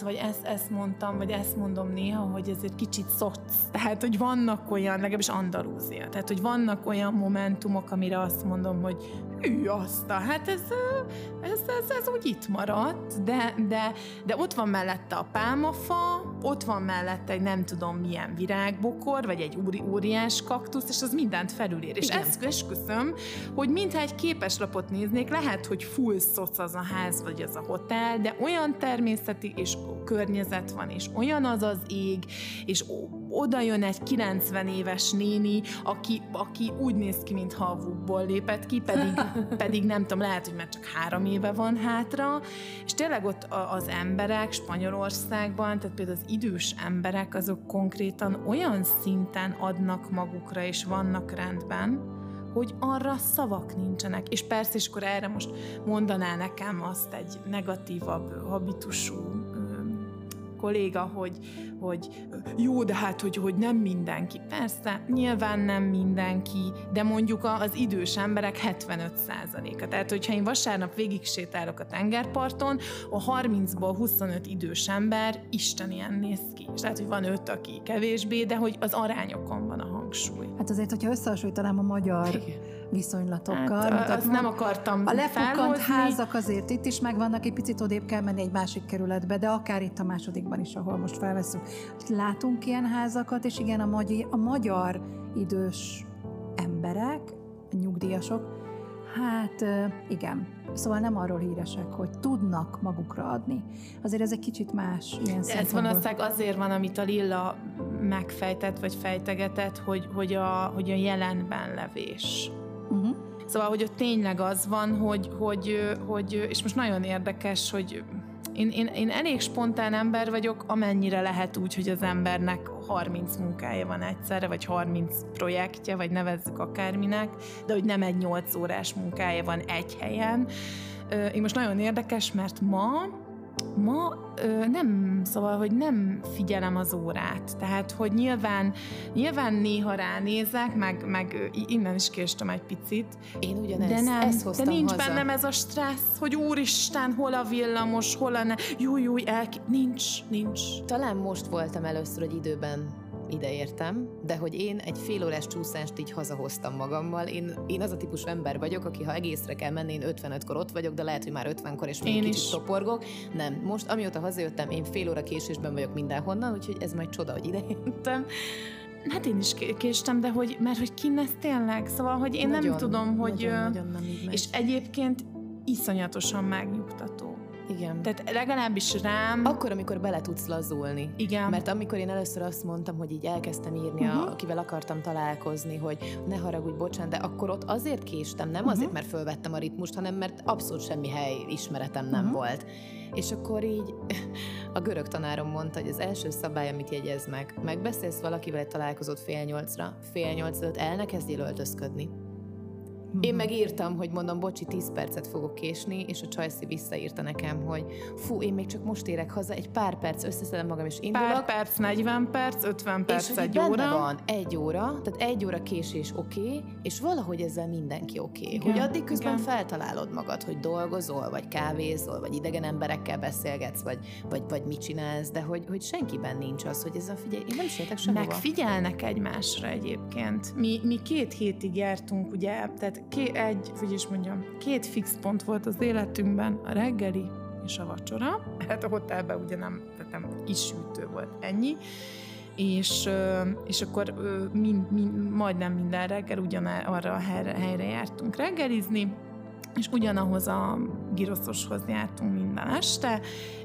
vagy ezt, ezt mondtam, vagy ezt mondom néha, hogy ez egy kicsit szoc. Tehát, hogy vannak olyan, legalábbis Andalúzia, tehát, hogy vannak olyan momentumok, amire azt mondom, hogy hű, azt, hát ez, ez, ez, ez úgy itt maradt, de, de, de ott van mellette a pálmafa, ott van mellette egy nem tudom milyen virágbokor, vagy egy úri, óriás kaktusz, és az mindent felülér. És ezt esküszöm, hogy mintha egy képeslapot néznék, lehet, hogy full szoc az a ház, vagy az a hotel, de olyan természeti és környezet van, és olyan az az ég, és oda jön egy 90 éves néni, aki, aki úgy néz ki, mintha a vukból lépett ki, pedig, pedig nem tudom, lehet, hogy már csak három éve van hátra, és tényleg ott az emberek Spanyolországban, tehát például az idős emberek, azok konkrétan olyan szinten adnak magukra, és vannak rendben, hogy arra szavak nincsenek. És persze, és akkor erre most mondaná nekem azt egy negatívabb habitusú kolléga, hogy, hogy jó, de hát, hogy, hogy nem mindenki. Persze, nyilván nem mindenki, de mondjuk az idős emberek 75%-a. Tehát, hogyha én vasárnap végig sétálok a tengerparton, a 30-ból 25 idős ember Isten ilyen néz ki. És lehet, hogy van öt, aki kevésbé, de hogy az arányokon van a hangsúly. Hát azért, hogyha összehasonlítanám a magyar Igen viszonylatokkal. Hát, azt nem akartam A lepukkant házak azért itt is megvannak, egy picit odébb kell menni egy másik kerületbe, de akár itt a másodikban is, ahol most felveszünk. Látunk ilyen házakat, és igen, a, magyar, a magyar idős emberek, nyugdíjasok, hát igen, Szóval nem arról híresek, hogy tudnak magukra adni. Azért ez egy kicsit más ilyen Ez van aztán azért van, amit a Lilla megfejtett, vagy fejtegetett, hogy, hogy, a, hogy a jelenben levés. Uh-huh. Szóval, hogy ott tényleg az van, hogy, hogy, hogy és most nagyon érdekes, hogy én, én, én elég spontán ember vagyok, amennyire lehet úgy, hogy az embernek 30 munkája van egyszerre, vagy 30 projektje, vagy nevezzük akárminek, de hogy nem egy 8 órás munkája van egy helyen. Én most nagyon érdekes, mert ma Ma ö, nem, szóval, hogy nem figyelem az órát. Tehát, hogy nyilván, nyilván néha ránézek, meg, meg innen is késtem egy picit. Én ugyanezt, de nem, ezt De nincs haza. bennem ez a stressz, hogy úristen, hol a villamos, hol a ne... Júj, júj, el... Nincs, nincs. Talán most voltam először egy időben ideértem, de hogy én egy fél órás csúszást így hazahoztam magammal. Én, én az a típusú ember vagyok, aki ha egészre kell menni, én 55-kor ott vagyok, de lehet, hogy már 50-kor és még én kicsit is. toporgok. Nem, most amióta hazajöttem, én fél óra késésben vagyok mindenhonnan, úgyhogy ez majd csoda, hogy ideértem. Hát én is késtem, de hogy, mert hogy ki ez tényleg, szóval, hogy én nagyon, nem tudom, hogy... Nagyon, nagyon nem így És egyébként iszonyatosan megnyugtató. Igen. Tehát legalábbis rám... Akkor, amikor bele tudsz lazulni. Igen. Mert amikor én először azt mondtam, hogy így elkezdtem írni, uh-huh. a, akivel akartam találkozni, hogy ne haragudj, bocsánat, de akkor ott azért késtem, nem azért, mert fölvettem a ritmust, hanem mert abszolút semmi hely ismeretem nem Mhm. volt. És akkor így a görög tanárom mondta, hogy az első szabály, amit jegyez meg, megbeszélsz valakivel, találkozott fél nyolcra, fél nyolc előtt el ne kezdjél öltözködni. Én megírtam, hogy mondom, bocsi, 10 percet fogok késni, és a Csajci visszaírta nekem, hogy fú, én még csak most érek haza, egy pár perc összeszedem magam, és indulok. Pár perc, 40 perc, 50 és perc, hogy egy óra. van egy óra, tehát egy óra késés oké, okay, és valahogy ezzel mindenki oké. Okay. Igen, Hogy addig közben igen. feltalálod magad, hogy dolgozol, vagy kávézol, vagy idegen emberekkel beszélgetsz, vagy, vagy, vagy mit csinálsz, de hogy, hogy senkiben nincs az, hogy ez a figyelj, én nem is értek sehova. Megfigyelnek egymásra egyébként. Mi, mi két hétig jártunk, ugye, tehát ké, egy, hogy is mondjam, két fix pont volt az életünkben, a reggeli és a vacsora. Hát a hotelben ugye nem, tehát nem kis sütő volt ennyi. És, és akkor mind, mind, majdnem minden reggel ugyan arra a helyre, helyre jártunk reggelizni, és ugyanahoz a giroszoshoz jártunk minden este,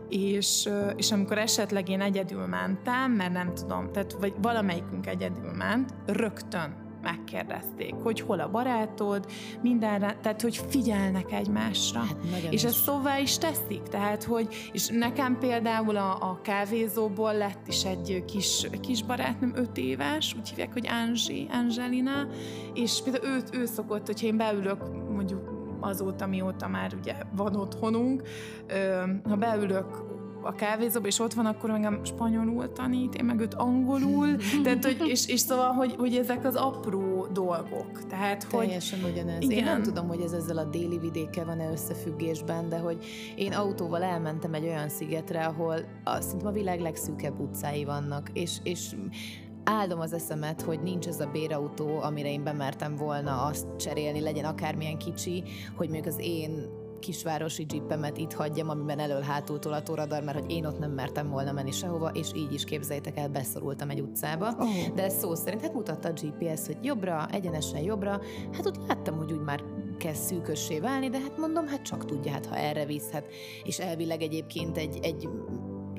és, és amikor esetleg én egyedül mentem, mert nem tudom, tehát vagy valamelyikünk egyedül ment, rögtön megkérdezték, hogy hol a barátod, mindenre, tehát hogy figyelnek egymásra. Hát És ezt szóvá is teszik, tehát hogy, és nekem például a, a kávézóból lett is egy kis, kis barátnőm, öt éves, úgy hívják, hogy Anzsi, Angelina, és például ő, ő szokott, hogyha én beülök, mondjuk azóta, mióta már ugye van otthonunk, ha beülök a kávézóba, és ott van, akkor engem spanyolul tanít, én meg őt angolul, tehát, hogy, és, és szóval, hogy, hogy ezek az apró dolgok. Tehát, hogy Teljesen ugyanez. Igen. Én nem tudom, hogy ez ezzel a déli vidékkel van-e összefüggésben, de hogy én autóval elmentem egy olyan szigetre, ahol a, szerintem a világ legszűkebb utcái vannak, és, és áldom az eszemet, hogy nincs ez a bérautó, amire én bemertem volna azt cserélni, legyen akármilyen kicsi, hogy még az én kisvárosi jeepemet itt hagyjam, amiben elől-hátul tolató radar, mert hogy én ott nem mertem volna menni sehova, és így is képzeljétek el, beszorultam egy utcába. Ó. De ez szó szerint, hát mutatta a GPS, hogy jobbra, egyenesen jobbra, hát úgy láttam, hogy úgy már kezd szűkössé válni, de hát mondom, hát csak tudja, hát ha erre visz, hát, és elvileg egyébként egy, egy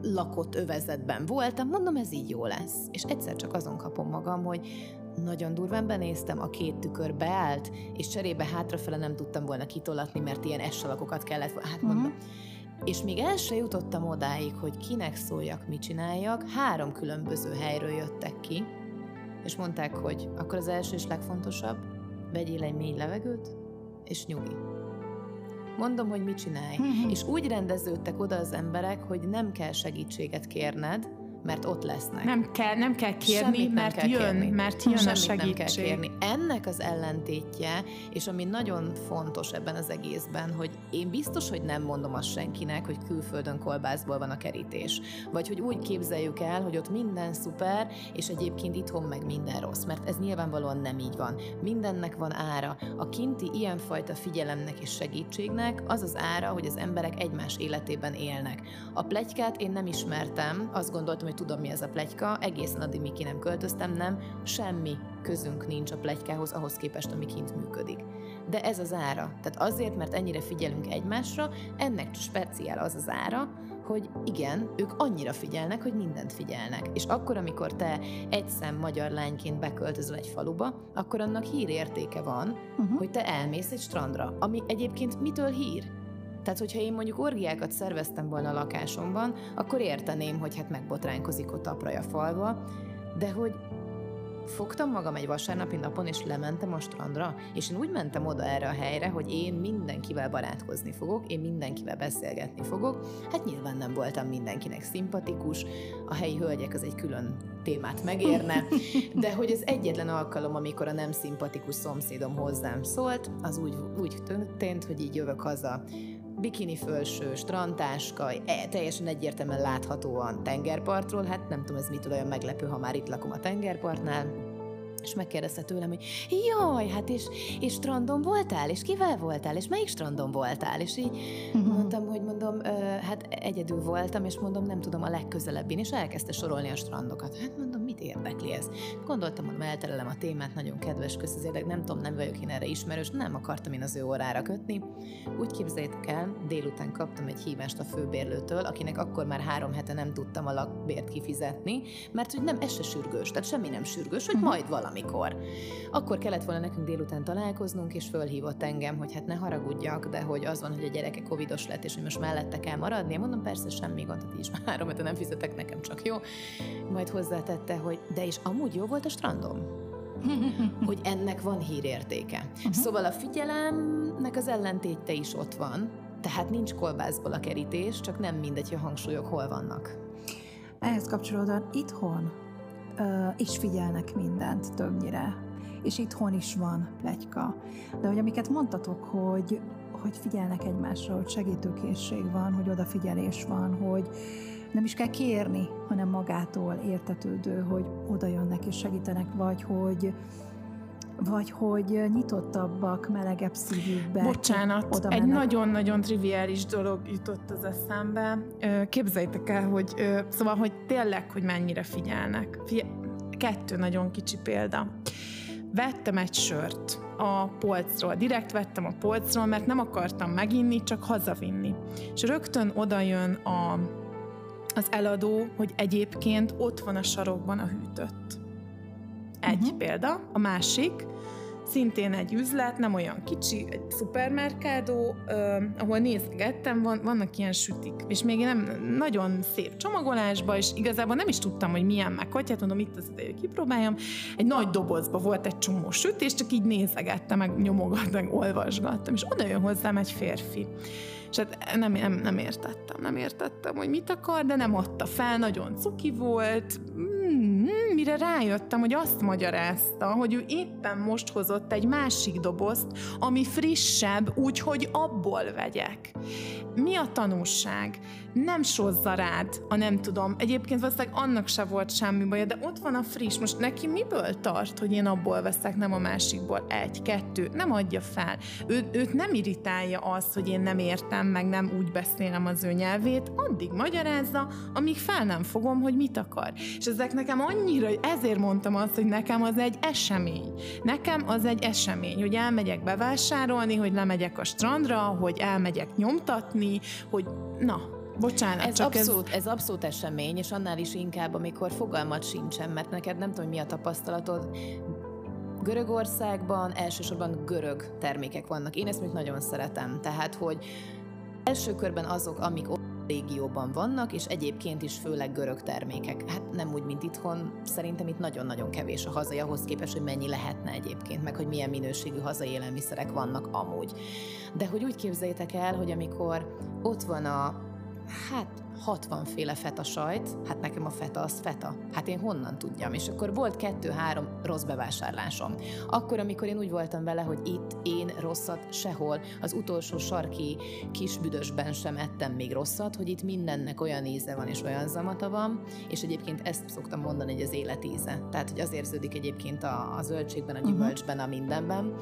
lakott övezetben voltam, mondom, ez így jó lesz. És egyszer csak azon kapom magam, hogy nagyon durván benéztem, a két tükör beállt, és cserébe hátrafele nem tudtam volna kitolatni, mert ilyen S-alakokat kellett, hát mondom. És még el se jutottam odáig, hogy kinek szóljak, mit csináljak, három különböző helyről jöttek ki, és mondták, hogy akkor az első és legfontosabb, vegyél egy mély levegőt, és nyugi. Mondom, hogy mit csinálj. Mhm. És úgy rendeződtek oda az emberek, hogy nem kell segítséget kérned, mert ott lesznek. nem kell, nem kell kérni, Semmit mert kell jön, kérni. mert jön a Semmit segítség. nem kell kérni. Ennek az ellentétje, és ami nagyon fontos ebben az egészben, hogy én biztos, hogy nem mondom azt senkinek, hogy külföldön kolbászból van a kerítés. Vagy hogy úgy képzeljük el, hogy ott minden szuper, és egyébként itthon meg minden rossz. Mert ez nyilvánvalóan nem így van. Mindennek van ára. A kinti ilyenfajta figyelemnek és segítségnek az az ára, hogy az emberek egymás életében élnek. A plegykát én nem ismertem, azt gondoltam, hogy tudom, mi ez a plegyka, egészen addig, míg ki nem költöztem, nem, semmi közünk nincs a plegykához, ahhoz képest, ami kint működik. De ez az ára. Tehát azért, mert ennyire figyelünk egymásra, ennek speciál az az ára, hogy igen, ők annyira figyelnek, hogy mindent figyelnek. És akkor, amikor te egy szem magyar lányként beköltözöl egy faluba, akkor annak hírértéke van, Uh-huh. hogy te elmész egy strandra, ami egyébként mitől hír? Tehát, hogyha én mondjuk orgiákat szerveztem volna a lakásomban, akkor érteném, hogy hát megbotránkozik ott a praja falva, de hogy fogtam magam egy vasárnapi napon, és lementem a strandra, és én úgy mentem oda erre a helyre, hogy én mindenkivel barátkozni fogok, én mindenkivel beszélgetni fogok. Hát nyilván nem voltam mindenkinek szimpatikus, a helyi hölgyek az egy külön témát megérne, de hogy az egyetlen alkalom, amikor a nem szimpatikus szomszédom hozzám szólt, az úgy, úgy történt, hogy így jövök haza bikini fölső, strandtáska, e, teljesen egyértelműen láthatóan tengerpartról, hát nem tudom, ez mitől olyan meglepő, ha már itt lakom a tengerpartnál, és megkérdezte tőlem, hogy jaj, hát és, és strandon voltál, és kivel voltál, és melyik strandon voltál? És így uh-huh. mondtam, hogy mondom, ö, hát egyedül voltam, és mondom, nem tudom, a legközelebbin, és elkezdte sorolni a strandokat. Hát mondom, mit érdekli ez? Gondoltam, hogy elterelem a témát, nagyon kedves érdek, nem tudom, nem vagyok én erre ismerős, nem akartam én az ő órára kötni. Úgy képzeljétek el, délután kaptam egy hívást a főbérlőtől, akinek akkor már három hete nem tudtam a lakbért kifizetni, mert hogy nem, ez se sürgős, tehát semmi nem sürgős, hogy uh-huh. majd valami valamikor. Akkor kellett volna nekünk délután találkoznunk, és fölhívott engem, hogy hát ne haragudjak, de hogy az van, hogy a gyereke covidos lett, és hogy most mellette kell maradni. Mondom, persze semmi gond, tehát is már három nem fizetek nekem, csak jó. Majd hozzátette, hogy de is amúgy jó volt a strandom hogy ennek van hírértéke. Uh-huh. Szóval a figyelemnek az ellentéte is ott van, tehát nincs kolbászból a kerítés, csak nem mindegy, hogy a hangsúlyok hol vannak. Ehhez kapcsolódóan itthon és figyelnek mindent többnyire. És itthon is van plegyka. De hogy amiket mondtatok, hogy, hogy figyelnek egymásra, hogy segítőkészség van, hogy odafigyelés van, hogy nem is kell kérni, hanem magától értetődő, hogy oda jönnek és segítenek, vagy hogy vagy hogy nyitottabbak, melegebb szívükbe. Bocsánat, oda egy nagyon-nagyon triviális dolog jutott az eszembe. Képzeljétek el, hogy szóval, hogy tényleg, hogy mennyire figyelnek. Kettő nagyon kicsi példa. Vettem egy sört a polcról, direkt vettem a polcról, mert nem akartam meginni, csak hazavinni. És rögtön oda jön a, az eladó, hogy egyébként ott van a sarokban a hűtött. Egy uh-huh. példa. A másik, szintén egy üzlet, nem olyan kicsi, egy szupermerkádó, ahol nézgettem, van, vannak ilyen sütik, és még nem nagyon szép csomagolásba, és igazából nem is tudtam, hogy milyen meg hát mondom, itt az ideje, kipróbáljam. Egy nagy dobozba volt egy csomó süt, és csak így nézegettem, meg nyomogattam, meg olvasgattam, és oda jön hozzám egy férfi. És hát nem, nem, nem értettem, nem értettem, hogy mit akar, de nem adta fel, nagyon cuki volt, mm, mire rájöttem, hogy azt magyarázta, hogy ő éppen most hozott egy másik dobozt, ami frissebb, úgyhogy abból vegyek. Mi a tanulság? Nem sozza rád, a nem tudom. Egyébként valószínűleg annak se volt semmi baja, de ott van a friss. Most neki miből tart, hogy én abból veszek, nem a másikból? Egy, kettő, nem adja fel. Ő, őt nem irritálja az, hogy én nem értem, meg nem úgy beszélem az ő nyelvét, addig magyarázza, amíg fel nem fogom, hogy mit akar. És ezek nekem annyira, ezért mondtam azt, hogy nekem az egy esemény. Nekem az egy esemény, hogy elmegyek bevásárolni, hogy lemegyek a strandra, hogy elmegyek nyomtatni, hogy na, Bocsánat, ez csak abszolút, ez... ez abszolút esemény, és annál is inkább, amikor fogalmat sincsen, mert neked nem tudom, mi a tapasztalatod, Görögországban elsősorban görög termékek vannak. Én ezt még nagyon szeretem. Tehát, hogy első körben azok, amik régióban vannak, és egyébként is főleg görög termékek. Hát nem úgy, mint itthon, szerintem itt nagyon-nagyon kevés a hazai ahhoz képest, hogy mennyi lehetne egyébként, meg hogy milyen minőségű hazai élelmiszerek vannak amúgy. De hogy úgy képzeljétek el, hogy amikor ott van a hát 60 féle feta sajt, hát nekem a feta az feta. Hát én honnan tudjam? És akkor volt kettő-három rossz bevásárlásom. Akkor, amikor én úgy voltam vele, hogy itt én rosszat sehol, az utolsó sarki kis büdösben sem ettem még rosszat, hogy itt mindennek olyan íze van és olyan zamata van, és egyébként ezt szoktam mondani, hogy az élet íze. Tehát, hogy az érződik egyébként a, a zöldségben, a mhm. gyümölcsben, a mindenben.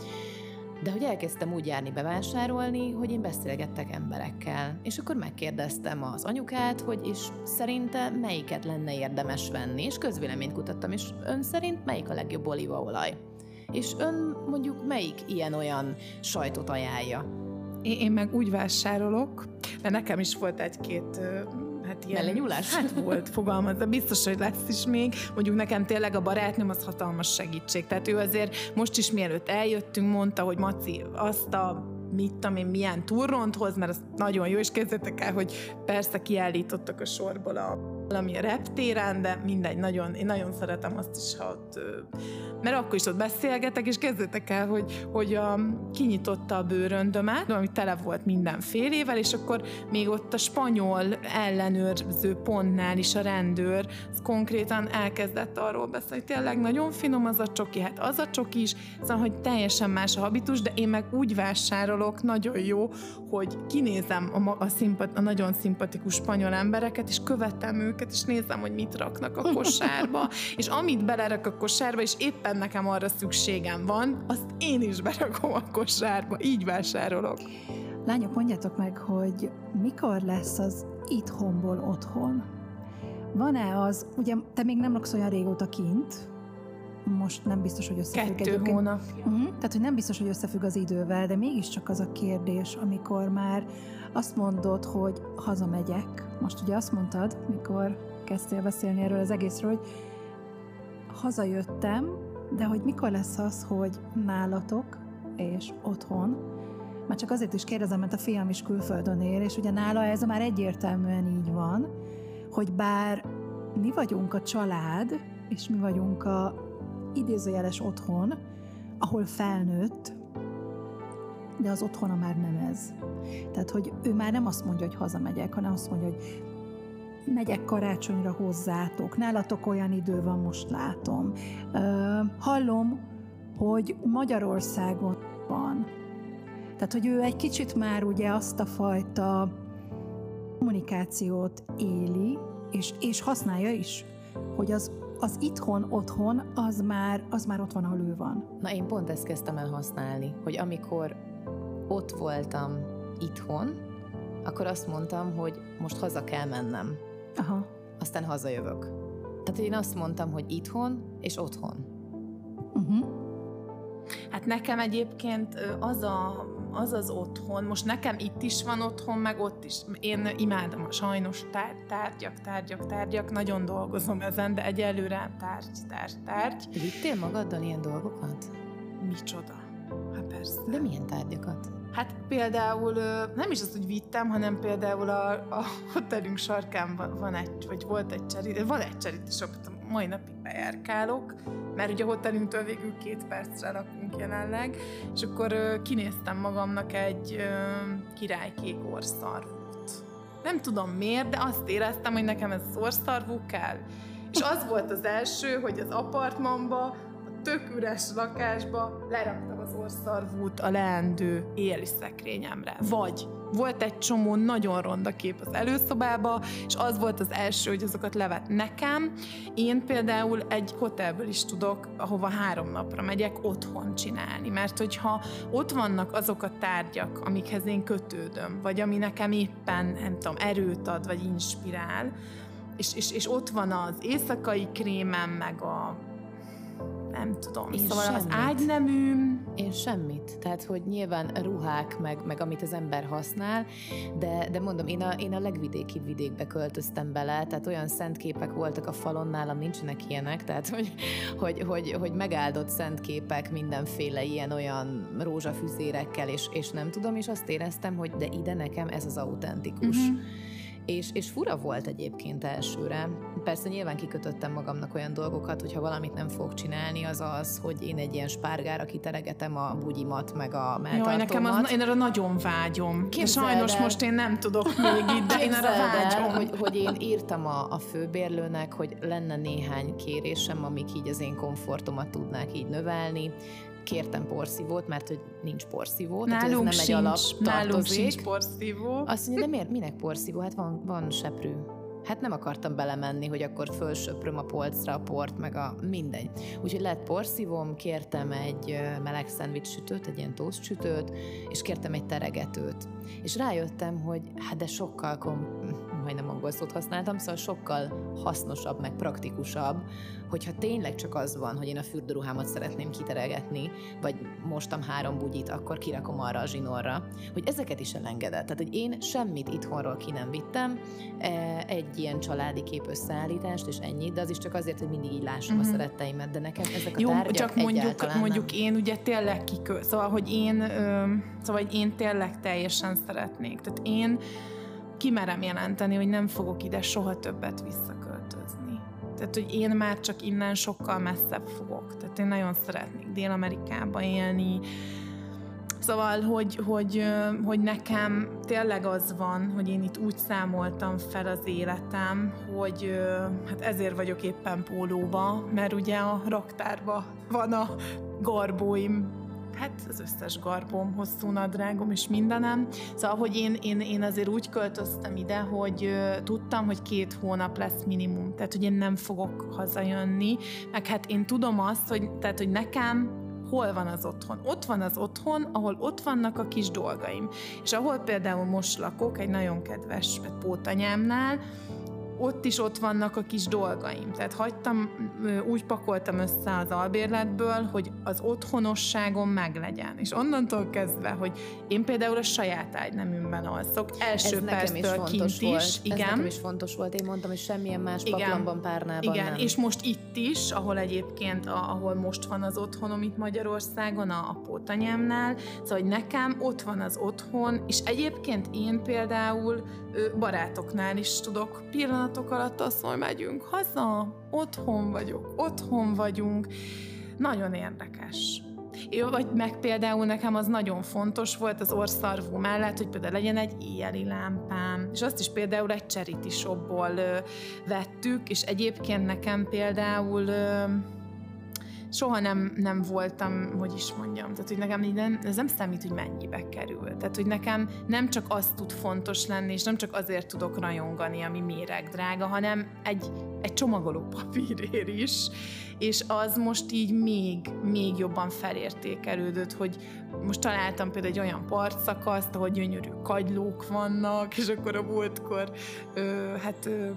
De hogy elkezdtem úgy járni bevásárolni, hogy én beszélgettek emberekkel. És akkor megkérdeztem az anyukát, hogy is szerinte melyiket lenne érdemes venni, és közvéleményt kutattam, és ön szerint melyik a legjobb olívaolaj? És ön mondjuk melyik ilyen-olyan sajtot ajánlja? Én, meg úgy vásárolok, mert nekem is volt egy-két hát ilyen... Mellenyúlás? Hát volt, fogalmaz, de biztos, hogy lesz is még. Mondjuk nekem tényleg a barátnőm az hatalmas segítség. Tehát ő azért most is mielőtt eljöttünk, mondta, hogy Maci, azt a mit tudom én, milyen turront hoz, mert az nagyon jó, és kezdetek el, hogy persze kiállítottak a sorból a valami reptéren, de mindegy, nagyon, én nagyon szeretem azt is, ha ott, mert akkor is ott beszélgetek, és kezdetek el, hogy, hogy a, kinyitotta a bőröndömet, ami tele volt mindenfélével, és akkor még ott a spanyol ellenőrző pontnál is a rendőr az konkrétan elkezdett arról beszélni, hogy tényleg nagyon finom az a csoki, hát az a csoki is, szóval, hogy teljesen más a habitus, de én meg úgy vásárolok, nagyon jó, hogy kinézem a, a, szimpat, a nagyon szimpatikus spanyol embereket, és követem őket, és nézem, hogy mit raknak a kosárba, és amit belerak a kosárba, és éppen nekem arra szükségem van, azt én is berakom a kosárba, így vásárolok. Lányok, mondjátok meg, hogy mikor lesz az itthonból otthon? Van-e az, ugye te még nem laksz olyan régóta kint, most nem biztos, hogy összefügg Kettő egyébként. hónap. Uh-huh. Tehát, hogy nem biztos, hogy összefügg az idővel, de mégiscsak az a kérdés, amikor már azt mondod, hogy hazamegyek. Most ugye azt mondtad, mikor kezdtél beszélni erről az egészről, hogy hazajöttem, de hogy mikor lesz az, hogy nálatok és otthon, már csak azért is kérdezem, mert a fiam is külföldön él, és ugye nála ez már egyértelműen így van, hogy bár mi vagyunk a család, és mi vagyunk a idézőjeles otthon, ahol felnőtt, de az otthona már nem ez. Tehát, hogy ő már nem azt mondja, hogy hazamegyek, hanem azt mondja, hogy megyek karácsonyra hozzátok, nálatok olyan idő van, most látom. Hallom, hogy Magyarországon van. Tehát, hogy ő egy kicsit már ugye azt a fajta kommunikációt éli, és, és használja is, hogy az, az itthon, otthon, az már, az már ott van, ahol ő van. Na én pont ezt kezdtem el használni, hogy amikor ott voltam itthon, akkor azt mondtam, hogy most haza kell mennem. Aha. Aztán hazajövök. Tehát én azt mondtam, hogy itthon és otthon. Uh-huh. Hát nekem egyébként az a az az otthon, most nekem itt is van otthon, meg ott is. Én imádom a sajnos tár, tárgyak, tárgyak, tárgyak, nagyon dolgozom ezen, de egyelőre tárgy, tárgy, tárgy. Vittél magaddal ilyen dolgokat? Micsoda? Hát persze. De milyen tárgyakat? Hát például nem is az, hogy vittem, hanem például a, a hotelünk sarkán van, egy, vagy volt egy cserít, van egy cserít, és ott mai napig bejárkálok, mert ugye a hotelünktől végül két percre lakunk jelenleg, és akkor kinéztem magamnak egy királykék orszarvút. Nem tudom miért, de azt éreztem, hogy nekem ez az orszarvú kell. És az volt az első, hogy az apartmanba, tök üres lakásba leraktam az orszarvút a leendő éli szekrényemre. Vagy volt egy csomó nagyon ronda kép az előszobába, és az volt az első, hogy azokat levet nekem. Én például egy hotelből is tudok, ahova három napra megyek, otthon csinálni. Mert hogyha ott vannak azok a tárgyak, amikhez én kötődöm, vagy ami nekem éppen, nem tudom, erőt ad, vagy inspirál, és, és, és ott van az éjszakai krémem, meg a nem tudom, Én szóval semmit. az ágyneműm... Én semmit. Tehát, hogy nyilván ruhák, meg, meg amit az ember használ, de, de mondom, én a, én a legvidékibb vidékbe költöztem bele, tehát olyan szent képek voltak a falon, nálam nincsenek ilyenek, tehát hogy, hogy, hogy, hogy megáldott szent képek mindenféle ilyen-olyan rózsafüzérekkel, és, és nem tudom, és azt éreztem, hogy de ide nekem ez az autentikus. Mhm. És, és fura volt egyébként elsőre. Persze nyilván kikötöttem magamnak olyan dolgokat, hogy ha valamit nem fogok csinálni, az az, hogy én egy ilyen spárgára kiteregetem a bugyimat, meg a melltartómat. Jaj, nekem az, én arra nagyon vágyom. De Képzeld sajnos el. most én nem tudok még itt, de én arra Képzeld el, vágyom. hogy, hogy én írtam a, a főbérlőnek, hogy lenne néhány kérésem, amik így az én komfortomat tudnák így növelni. Kértem porszívót, mert hogy nincs porszívó, tehát ez nem egy sincs, alap nálunk sincs porszívó. Azt mondja, de miért, minek porszívó? Hát van, van seprű. Hát nem akartam belemenni, hogy akkor fölsöpröm a polcra a port, meg a mindegy. Úgyhogy lett porszívom, kértem egy meleg szendvics sütőt, egy ilyen toast sütőt, és kértem egy teregetőt. És rájöttem, hogy hát de sokkal kom... majdnem angol szót használtam, szóval sokkal hasznosabb, meg praktikusabb, hogyha tényleg csak az van, hogy én a fürdőruhámat szeretném kiteregetni, vagy mostam három bugyit, akkor kirakom arra a zsinórra, hogy ezeket is elengedett. Tehát, hogy én semmit itthonról ki nem vittem, e, egy ilyen családi kép összeállítást, és ennyi, de az is csak azért, hogy mindig így lássam Mhm. a szeretteimet, de nekem ezek a Jó, tárgyak csak mondjuk, mondjuk én ugye tényleg kikö... Szóval, hogy én, ö, szóval, hogy én tényleg teljesen szeretnék. Tehát én kimerem jelenteni, hogy nem fogok ide soha többet visszaköltözni. Tehát, hogy én már csak innen sokkal messzebb fogok. Tehát én nagyon szeretnék Dél-Amerikába élni, Szóval, hogy, hogy, hogy nekem tényleg az van, hogy én itt úgy számoltam fel az életem, hogy hát ezért vagyok éppen pólóba, mert ugye a raktárba van a garbóim hát az összes garbom, hosszú nadrágom és mindenem. Szóval, hogy én, én, én azért úgy költöztem ide, hogy uh, tudtam, hogy két hónap lesz minimum. Tehát, hogy én nem fogok hazajönni, meg hát én tudom azt, hogy, tehát, hogy nekem hol van az otthon. Ott van az otthon, ahol ott vannak a kis dolgaim. És ahol például most lakok, egy nagyon kedves pótanyámnál, ott is ott vannak a kis dolgaim. Tehát hagytam, úgy pakoltam össze az albérletből, hogy az otthonosságom meglegyen. És onnantól kezdve, hogy én például a saját ágyneműmben alszok, első Ez perctől kint is. Volt. Igen. Ez nekem is fontos volt. Én mondtam, hogy semmilyen más igen. párnában Igen, nem. és most itt is, ahol egyébként, ahol most van az otthonom itt Magyarországon, a, a pótanyámnál, szóval hogy nekem ott van az otthon, és egyébként én például barátoknál is tudok pillanatok alatt azt mondani, megyünk haza, otthon vagyok, otthon vagyunk. Nagyon érdekes. Jó, vagy meg például nekem az nagyon fontos volt az orszarvú mellett, hogy például legyen egy éjjeli lámpám, és azt is például egy charity shopból ö, vettük, és egyébként nekem például ö, soha nem, nem voltam, hogy is mondjam, tehát hogy nekem nem, ez nem számít, hogy mennyibe kerül. Tehát, hogy nekem nem csak az tud fontos lenni, és nem csak azért tudok rajongani, ami méreg drága, hanem egy, egy csomagoló papírért is, és az most így még, még jobban felértékelődött, hogy most találtam például egy olyan partszakaszt, ahol gyönyörű kagylók vannak, és akkor a múltkor ö, hát ö,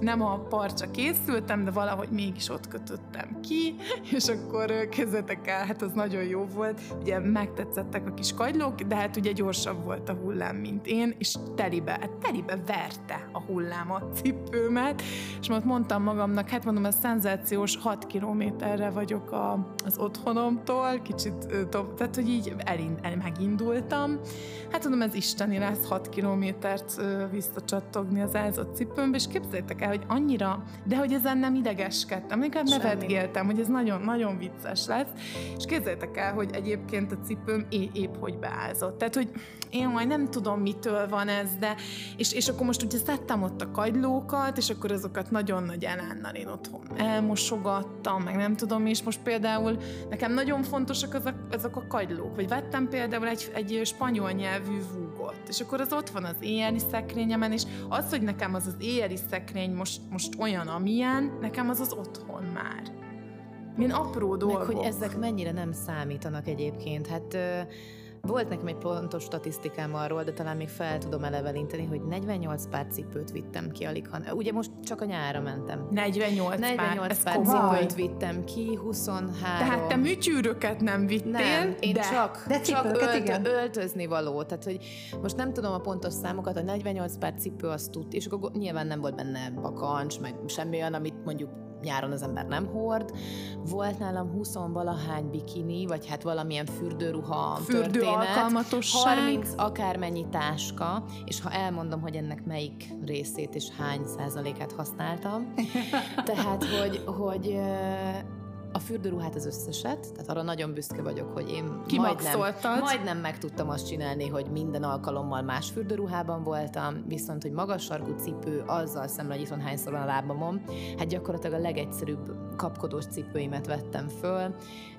nem a partra készültem, de valahogy mégis ott kötöttem ki, és akkor kezdetek el, hát az nagyon jó volt. Ugye megtetszettek a kis kagylók, de hát ugye gyorsabb volt a hullám, mint én, és telibe, hát telibe verte a hullám a cipőmet, és most mondtam magamnak, hát mondom, a szenzációs 6 kilométerre vagyok a, az otthonomtól, kicsit, tehát hogy így elind, el, megindultam. Hát tudom, ez isteni lesz 6 kilométert visszacsattogni az ázott cipőmbe, és képzeljétek el, hogy annyira, de hogy ezen nem idegeskedtem, inkább nevetgéltem, hogy ez nagyon-nagyon vicces lesz, és képzeljétek el, hogy egyébként a cipőm é- épp hogy beázott. Tehát, hogy én majd nem tudom, mitől van ez, de és, és akkor most ugye szedtem ott a kagylókat, és akkor azokat nagyon nagy elánnal én otthon elmosogattam, meg nem tudom, és most például nekem nagyon fontosak azok, azok a kagylók, vagy vettem például egy, egy spanyol nyelvű vúgot, és akkor az ott van az éjjeli szekrényemen, és az, hogy nekem az az éjjeli szekrény most, most olyan, amilyen, nekem az az otthon már. Milyen apró dolgok. Meg hogy ezek mennyire nem számítanak egyébként. Hát volt nekem egy pontos statisztikám arról, de talán még fel tudom elevelinteni, hogy 48 pár cipőt vittem ki alig, han... ugye most csak a nyára mentem. 48, 48 pár, pár cipőt vittem ki, 23. Tehát te műtyűröket nem vittél, nem, én de... csak, de csak ölt, igen. öltözni való. Tehát, hogy most nem tudom a pontos számokat, a 48 pár cipő azt tud, és akkor nyilván nem volt benne bakancs, meg semmi olyan, amit mondjuk nyáron az ember nem hord. Volt nálam 20 valahány bikini, vagy hát valamilyen fürdőruha Fürdő történet. 30 akármennyi táska, és ha elmondom, hogy ennek melyik részét és hány százalékát használtam, tehát, hogy, hogy a fürdőruhát az összeset, tehát arra nagyon büszke vagyok, hogy én majdnem, majdnem meg tudtam azt csinálni, hogy minden alkalommal más fürdőruhában voltam, viszont, hogy magas sarkú cipő, azzal szemben, hogy itthon hányszor van a lábamon, hát gyakorlatilag a legegyszerűbb kapkodós cipőimet vettem föl,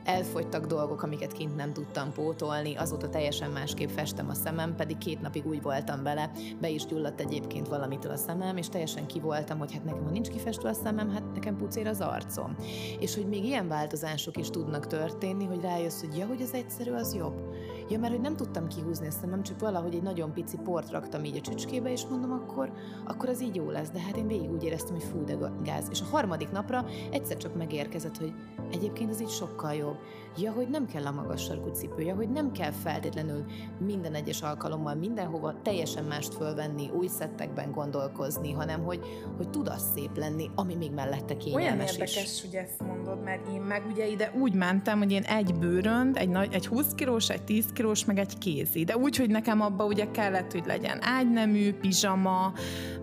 elfogytak dolgok, amiket kint nem tudtam pótolni, azóta teljesen másképp festem a szemem, pedig két napig úgy voltam vele, be is gyulladt egyébként valamitől a szemem, és teljesen ki voltam, hogy hát nekem, ha nincs kifestve a szemem, hát nekem pucér az arcom. És hogy még ilyen változások is tudnak történni, hogy rájössz, hogy ja, hogy az egyszerű, az jobb. Ja, mert hogy nem tudtam kihúzni a szemem, csak valahogy egy nagyon pici port raktam így a csücskébe, és mondom, akkor, akkor az így jó lesz. De hát én végig úgy éreztem, hogy fú, de gáz. És a harmadik napra egyszer csak megérkezett, hogy egyébként ez így sokkal jobb. Ja, hogy nem kell a magas sarkú cipője, hogy nem kell feltétlenül minden egyes alkalommal mindenhova teljesen mást fölvenni, új szettekben gondolkozni, hanem hogy, hogy tud az szép lenni, ami még mellette kényelmes Olyan érdekes, is. hogy ezt mondod, mert én meg ugye ide úgy mentem, hogy én egy bőrönd, egy, nagy, egy 20 kilós, egy 10 kilós, meg egy kézi. De úgy, hogy nekem abba ugye kellett, hogy legyen ágynemű, pizsama,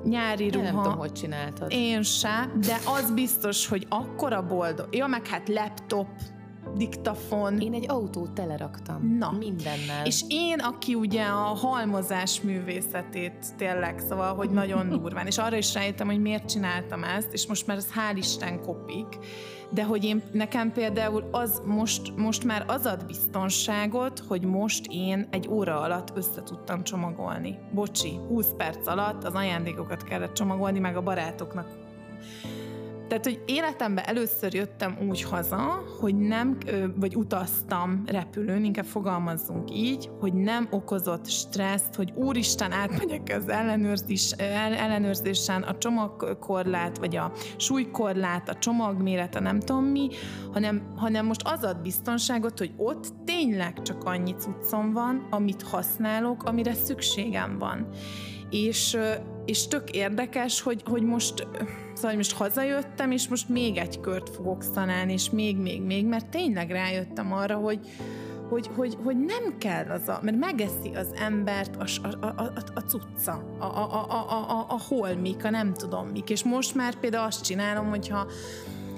nyári ruha. Én nem tudom, hogy csináltad. Én se, de az biztos, hogy akkora boldog. Ja, meg hát laptop, diktafon. Én egy autót teleraktam. Na. Mindennel. És én, aki ugye a halmozás művészetét tényleg, szóval, hogy nagyon durván, és arra is rájöttem, hogy miért csináltam ezt, és most már ez hál' Isten kopik, de hogy én, nekem például az most, most már az ad biztonságot, hogy most én egy óra alatt össze tudtam csomagolni. Bocsi, 20 perc alatt az ajándékokat kellett csomagolni, meg a barátoknak tehát, hogy életemben először jöttem úgy haza, hogy nem, vagy utaztam repülőn, inkább fogalmazzunk így, hogy nem okozott stresszt, hogy úristen, átmegyek az ellenőrzés, ellenőrzésen a csomagkorlát, vagy a súlykorlát, a csomagmérete, nem tudom mi, hanem, hanem most az ad biztonságot, hogy ott tényleg csak annyi cuccom van, amit használok, amire szükségem van. És, és tök érdekes, hogy, hogy most Szóval most hazajöttem, és most még egy kört fogok szanálni, és még, még, még, mert tényleg rájöttem arra, hogy, hogy, hogy, hogy nem kell az a, mert megeszi az embert a, a, a, a cucca, a, a, a, a, a, a holmik, a nem tudom mik, és most már például azt csinálom, hogyha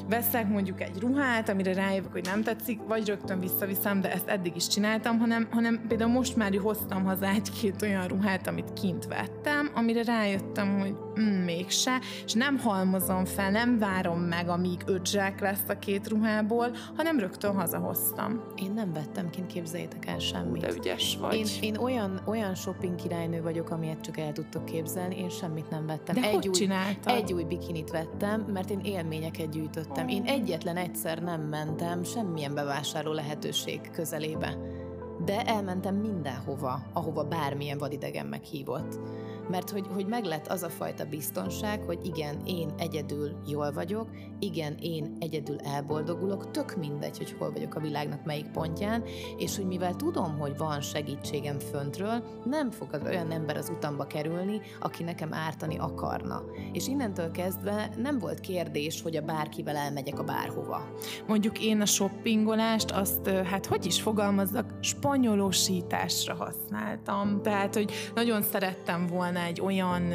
veszek mondjuk egy ruhát, amire rájövök, hogy nem tetszik, vagy rögtön visszaviszem, de ezt eddig is csináltam, hanem, hanem például most már hoztam haza egy-két olyan ruhát, amit kint vettem, amire rájöttem, hogy mm, mégse, és nem halmozom fel, nem várom meg, amíg öt zsák lesz a két ruhából, hanem rögtön hazahoztam. Én nem vettem kint, képzeljétek el semmit. De ügyes vagy. Én, én olyan, olyan shopping királynő vagyok, amilyet csak el tudtok képzelni, én semmit nem vettem. De egy hogy új, csináltad? Egy új bikinit vettem, mert én élményeket gyűjtöttem. Én egyetlen egyszer nem mentem semmilyen bevásárló lehetőség közelébe. De elmentem mindenhova, ahova bármilyen vadidegen meghívott mert hogy, hogy meg lett az a fajta biztonság, hogy igen, én egyedül jól vagyok, igen, én egyedül elboldogulok, tök mindegy, hogy hol vagyok a világnak melyik pontján, és hogy mivel tudom, hogy van segítségem föntről, nem fog az olyan ember az utamba kerülni, aki nekem ártani akarna. És innentől kezdve nem volt kérdés, hogy a bárkivel elmegyek a bárhova. Mondjuk én a shoppingolást azt, hát hogy is fogalmazzak, spanyolosításra használtam. Tehát, hogy nagyon szerettem volna volna egy olyan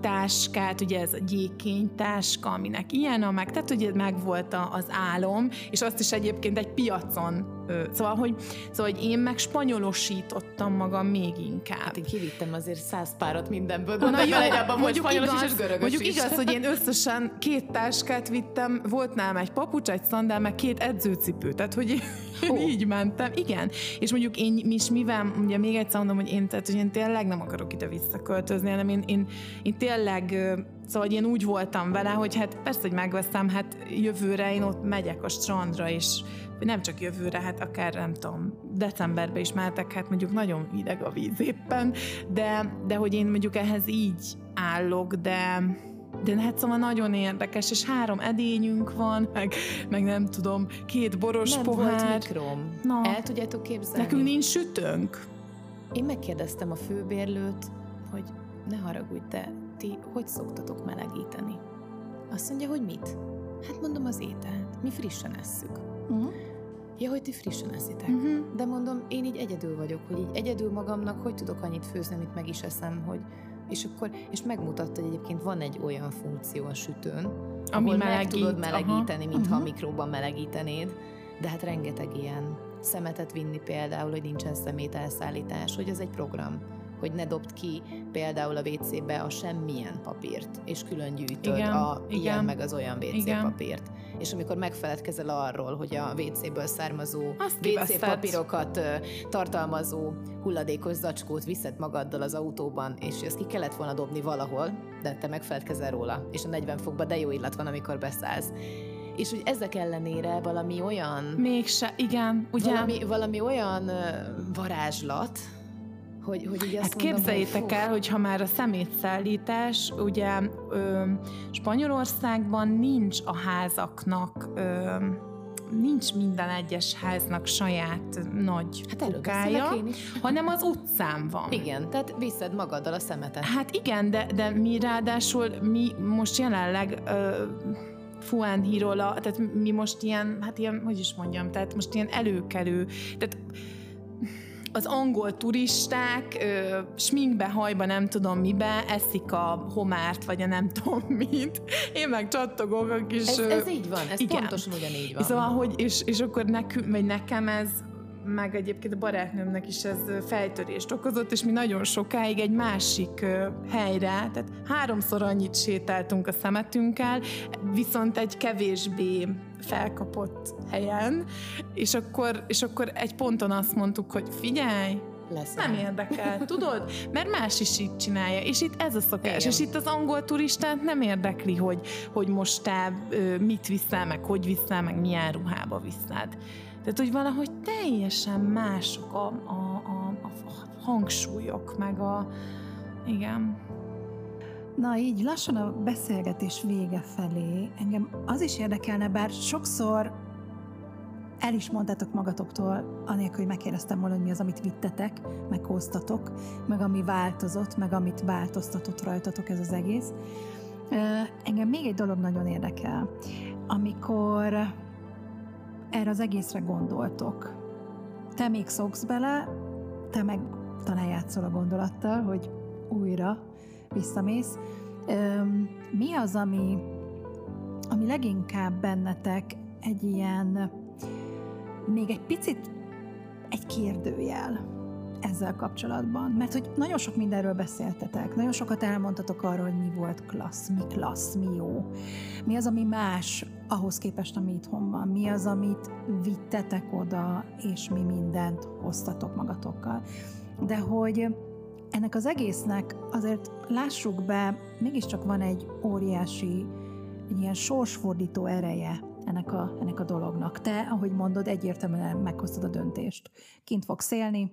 táskát, ugye ez a gyékény táska, aminek ilyen a meg, tehát ugye meg volt az álom, és azt is egyébként egy piacon Szóval, hogy, szóval, hogy én meg spanyolosítottam magam még inkább. Hát én kivittem azért száz párat mindenből, de Na, jó, abban volt spanyolos igaz, és görögös Mondjuk is. igaz, hogy én összesen két táskát vittem, volt nálam egy papucs, egy szandál, meg két edzőcipő, tehát hogy én így mentem. Igen, és mondjuk én is mivel, ugye még egyszer mondom, hogy én, tehát, hogy én tényleg nem akarok ide visszaköltözni, hanem én, én, én tényleg Szóval én úgy voltam vele, hogy hát persze, hogy megveszem, hát jövőre én ott megyek a strandra, és nem csak jövőre, hát akár nem tudom, decemberben is mehetek, hát mondjuk nagyon hideg a víz éppen, de, de hogy én mondjuk ehhez így állok, de, de hát szóval nagyon érdekes, és három edényünk van, meg, meg nem tudom, két boros nem pohár. volt mikrom. Na, El tudjátok képzelni? Nekünk nincs sütőnk. Én megkérdeztem a főbérlőt, hogy ne haragudj, de ti hogy szoktatok melegíteni? Azt mondja, hogy mit? Hát mondom az ételt. Mi frissen esszük. Uh-huh. Ja, hogy ti frissen eszitek. Uh-huh. De mondom, én így egyedül vagyok, hogy így egyedül magamnak hogy tudok annyit főzni, amit meg is eszem, hogy és akkor, és megmutatta, hogy egyébként van egy olyan funkció a sütőn, Ami ahol melegít, meg tudod melegíteni, aha. mintha uh-huh. mikróban melegítenéd, de hát rengeteg ilyen szemetet vinni például, hogy nincsen szemét elszállítás, hogy az egy program hogy ne dobd ki például a WC-be a semmilyen papírt, és külön gyűjtöd igen, a igen, ilyen meg az olyan WC igen. És amikor megfeledkezel arról, hogy a WC-ből származó WC papírokat tartalmazó hulladékos zacskót viszed magaddal az autóban, és ezt ki kellett volna dobni valahol, de te megfeledkezel róla, és a 40 fokban de jó illat van, amikor beszállsz és hogy ezek ellenére valami olyan... Mégse, igen, ugye? Valami, valami olyan varázslat, hogy, hogy ugye hát mondom, képzeljétek hogy, el, hogy ha már a szemétszállítás, ugye ö, Spanyolországban nincs a házaknak ö, nincs minden egyes háznak saját nagy hát kukája, hanem az utcán van. Igen, tehát viszed magaddal a szemetet. Hát igen, de, de mi ráadásul, mi most jelenleg ö, Fuenhirola, tehát mi most ilyen, hát ilyen, hogy is mondjam, tehát most ilyen előkelő, tehát az angol turisták ö, sminkbe, hajba, nem tudom mibe, eszik a homárt, vagy a nem tudom mit. Én meg csattogok a kis... Ez, ez így van, ez igen. pontosan ugyanígy van. Szóval, hogy, és, és akkor nekünk, vagy nekem ez meg egyébként a barátnőmnek is ez fejtörést okozott, és mi nagyon sokáig egy másik helyre, tehát háromszor annyit sétáltunk a szemetünkkel, viszont egy kevésbé felkapott helyen, és akkor, és akkor egy ponton azt mondtuk, hogy figyelj, lesz. Nem érdekel, tudod? Mert más is így csinálja, és itt ez a szokás. Igen. És itt az angol turistát nem érdekli, hogy, hogy most te mit viszel, meg hogy viszel, meg milyen ruhába viszed. Tehát, hogy valahogy teljesen mások a, a, a, a hangsúlyok, meg a... Igen. Na így lassan a beszélgetés vége felé engem az is érdekelne, bár sokszor el is mondtátok magatoktól, anélkül, hogy megkérdeztem volna, hogy mi az, amit vittetek, meg hoztatok, meg ami változott, meg amit változtatott rajtatok ez az egész. Engem még egy dolog nagyon érdekel. Amikor erre az egészre gondoltok. Te még szoksz bele, te meg talán játszol a gondolattal, hogy újra visszamész. Mi az, ami, ami leginkább bennetek egy ilyen, még egy picit egy kérdőjel ezzel kapcsolatban? Mert hogy nagyon sok mindenről beszéltetek, nagyon sokat elmondtatok arról, hogy mi volt klassz, mi klassz, mi jó. Mi az, ami más ahhoz képest, ami itthon van. Mi az, amit vittetek oda, és mi mindent hoztatok magatokkal. De hogy ennek az egésznek azért lássuk be, mégiscsak van egy óriási, egy ilyen sorsfordító ereje ennek a, ennek a dolognak. Te, ahogy mondod, egyértelműen meghoztad a döntést. Kint fogsz élni,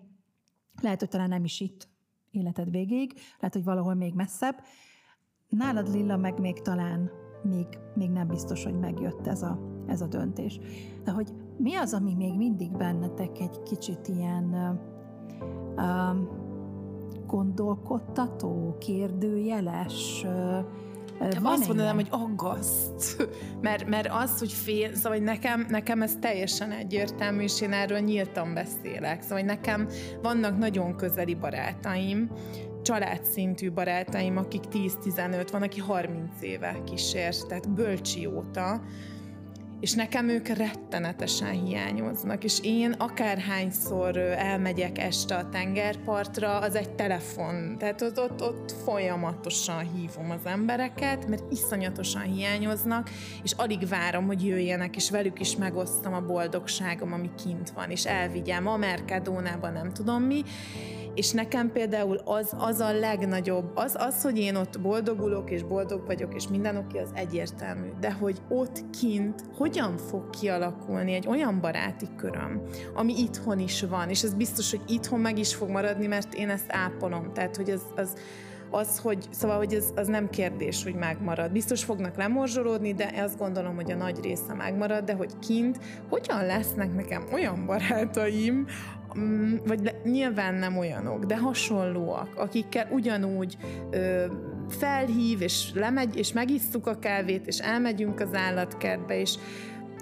lehet, hogy talán nem is itt életed végéig, lehet, hogy valahol még messzebb. Nálad Lilla meg még talán még, még nem biztos, hogy megjött ez a, ez a döntés. De hogy mi az, ami még mindig bennetek egy kicsit ilyen uh, gondolkodtató, kérdőjeles, van azt mondanám, hogy aggaszt. Mert, mert az, hogy fél, szóval hogy nekem, nekem ez teljesen egyértelmű, és én erről nyíltan beszélek. Szóval hogy nekem vannak nagyon közeli barátaim, családszintű barátaim, akik 10-15, van, aki 30 éve kísér, tehát bölcsi óta, és nekem ők rettenetesen hiányoznak, és én akárhányszor elmegyek este a tengerpartra, az egy telefon, tehát ott, ott, ott folyamatosan hívom az embereket, mert iszonyatosan hiányoznak, és alig várom, hogy jöjjenek, és velük is megosztam a boldogságom, ami kint van, és elvigyem a Mercadónában, nem tudom mi, és nekem például az, az a legnagyobb, az, az, hogy én ott boldogulok, és boldog vagyok, és minden oké, az egyértelmű. De hogy ott kint hogyan fog kialakulni egy olyan baráti köröm, ami itthon is van, és ez biztos, hogy itthon meg is fog maradni, mert én ezt ápolom. Tehát, hogy az, az az, hogy, szóval, hogy ez, az nem kérdés, hogy megmarad. Biztos fognak lemorzsolódni, de azt gondolom, hogy a nagy része megmarad, de hogy kint, hogyan lesznek nekem olyan barátaim, Mm, vagy le, nyilván nem olyanok, de hasonlóak, akikkel ugyanúgy ö, felhív, és lemegy, és megisszuk a kávét, és elmegyünk az állatkertbe, és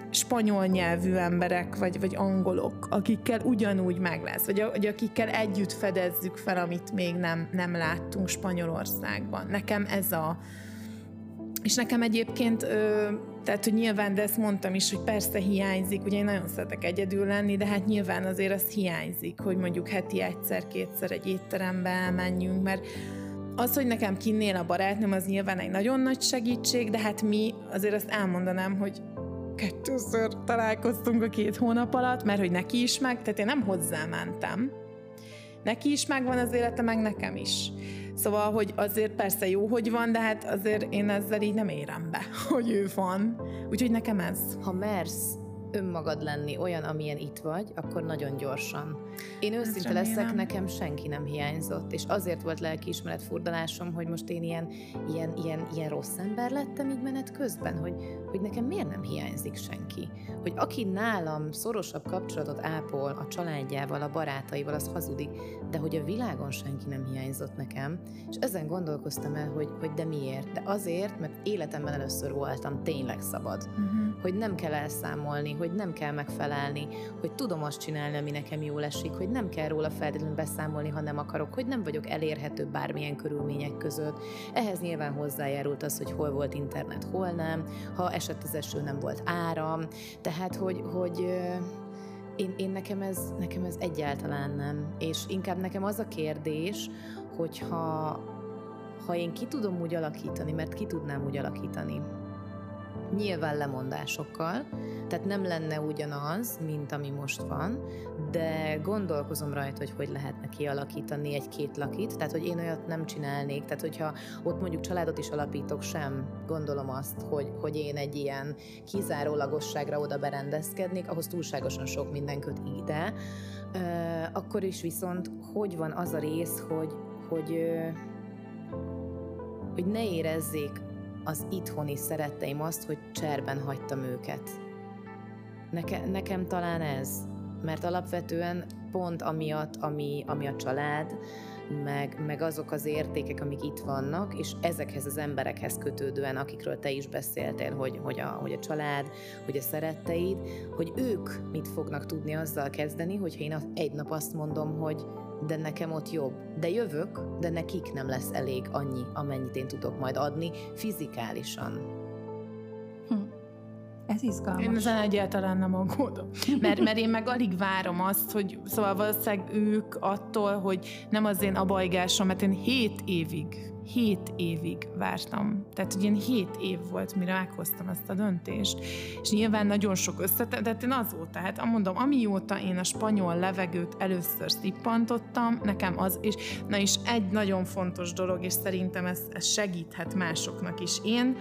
spanyol nyelvű emberek, vagy, vagy angolok, akikkel ugyanúgy meg lesz, vagy, vagy akikkel együtt fedezzük fel, amit még nem, nem láttunk Spanyolországban. Nekem ez a... És nekem egyébként ö, tehát, hogy nyilván, de ezt mondtam is, hogy persze hiányzik, ugye én nagyon szeretek egyedül lenni, de hát nyilván azért az hiányzik, hogy mondjuk heti egyszer-kétszer egy étterembe elmenjünk, mert az, hogy nekem kinnél a barátnőm, az nyilván egy nagyon nagy segítség, de hát mi azért azt elmondanám, hogy kettőször találkoztunk a két hónap alatt, mert hogy neki is meg, tehát én nem hozzá mentem. Neki is megvan az élete, meg nekem is. Szóval, hogy azért persze jó, hogy van, de hát azért én ezzel így nem érem be, hogy ő van. Úgyhogy nekem ez. Ha mersz önmagad lenni olyan, amilyen itt vagy, akkor nagyon gyorsan. Én őszinte leszek, nekem senki nem hiányzott, és azért volt lelkiismeret furdalásom, hogy most én ilyen, ilyen, ilyen, ilyen rossz ember lettem így menet közben, hogy, hogy nekem miért nem hiányzik senki. Hogy aki nálam szorosabb kapcsolatot ápol a családjával, a barátaival, az hazudik, de hogy a világon senki nem hiányzott nekem, és ezen gondolkoztam el, hogy, hogy de miért? De azért, mert életemben először voltam tényleg szabad. Uh-huh. Hogy nem kell elszámolni, hogy nem kell megfelelni, hogy tudom azt csinálni, ami nekem jól esik, hogy nem kell róla feltétlenül beszámolni, ha nem akarok, hogy nem vagyok elérhető bármilyen körülmények között. Ehhez nyilván hozzájárult az, hogy hol volt internet, hol nem, ha esett az eső, nem volt áram, tehát hogy, hogy én, én nekem, ez, nekem ez egyáltalán nem. És inkább nekem az a kérdés, hogyha ha én ki tudom úgy alakítani, mert ki tudnám úgy alakítani, nyilván lemondásokkal, tehát nem lenne ugyanaz, mint ami most van, de gondolkozom rajta, hogy hogy lehetne kialakítani egy-két lakit, tehát hogy én olyat nem csinálnék, tehát hogyha ott mondjuk családot is alapítok, sem gondolom azt, hogy, hogy én egy ilyen kizárólagosságra oda berendezkednék, ahhoz túlságosan sok minden köt ide, akkor is viszont hogy van az a rész, hogy, hogy, hogy ne érezzék az itthoni szeretteim azt, hogy cserben hagytam őket. Neke, nekem talán ez, mert alapvetően pont amiatt, ami, ami a család, meg, meg azok az értékek, amik itt vannak, és ezekhez az emberekhez kötődően, akikről te is beszéltél, hogy, hogy, a, hogy a család, hogy a szeretteid, hogy ők mit fognak tudni azzal kezdeni, hogyha én egy nap azt mondom, hogy de nekem ott jobb. De jövök, de nekik nem lesz elég annyi, amennyit én tudok majd adni fizikálisan. Ez izgalmas. Én ezen egyáltalán nem aggódom. Mert, mert én meg alig várom azt, hogy szóval valószínűleg ők attól, hogy nem az én abajgásom, mert én hét évig hét évig vártam. Tehát, hogy ilyen hét év volt, mire meghoztam ezt a döntést. És nyilván nagyon sok összetett, de én azóta, hát mondom, amióta én a spanyol levegőt először szippantottam, nekem az, és na és egy nagyon fontos dolog, és szerintem ez, ez segíthet másoknak is. Én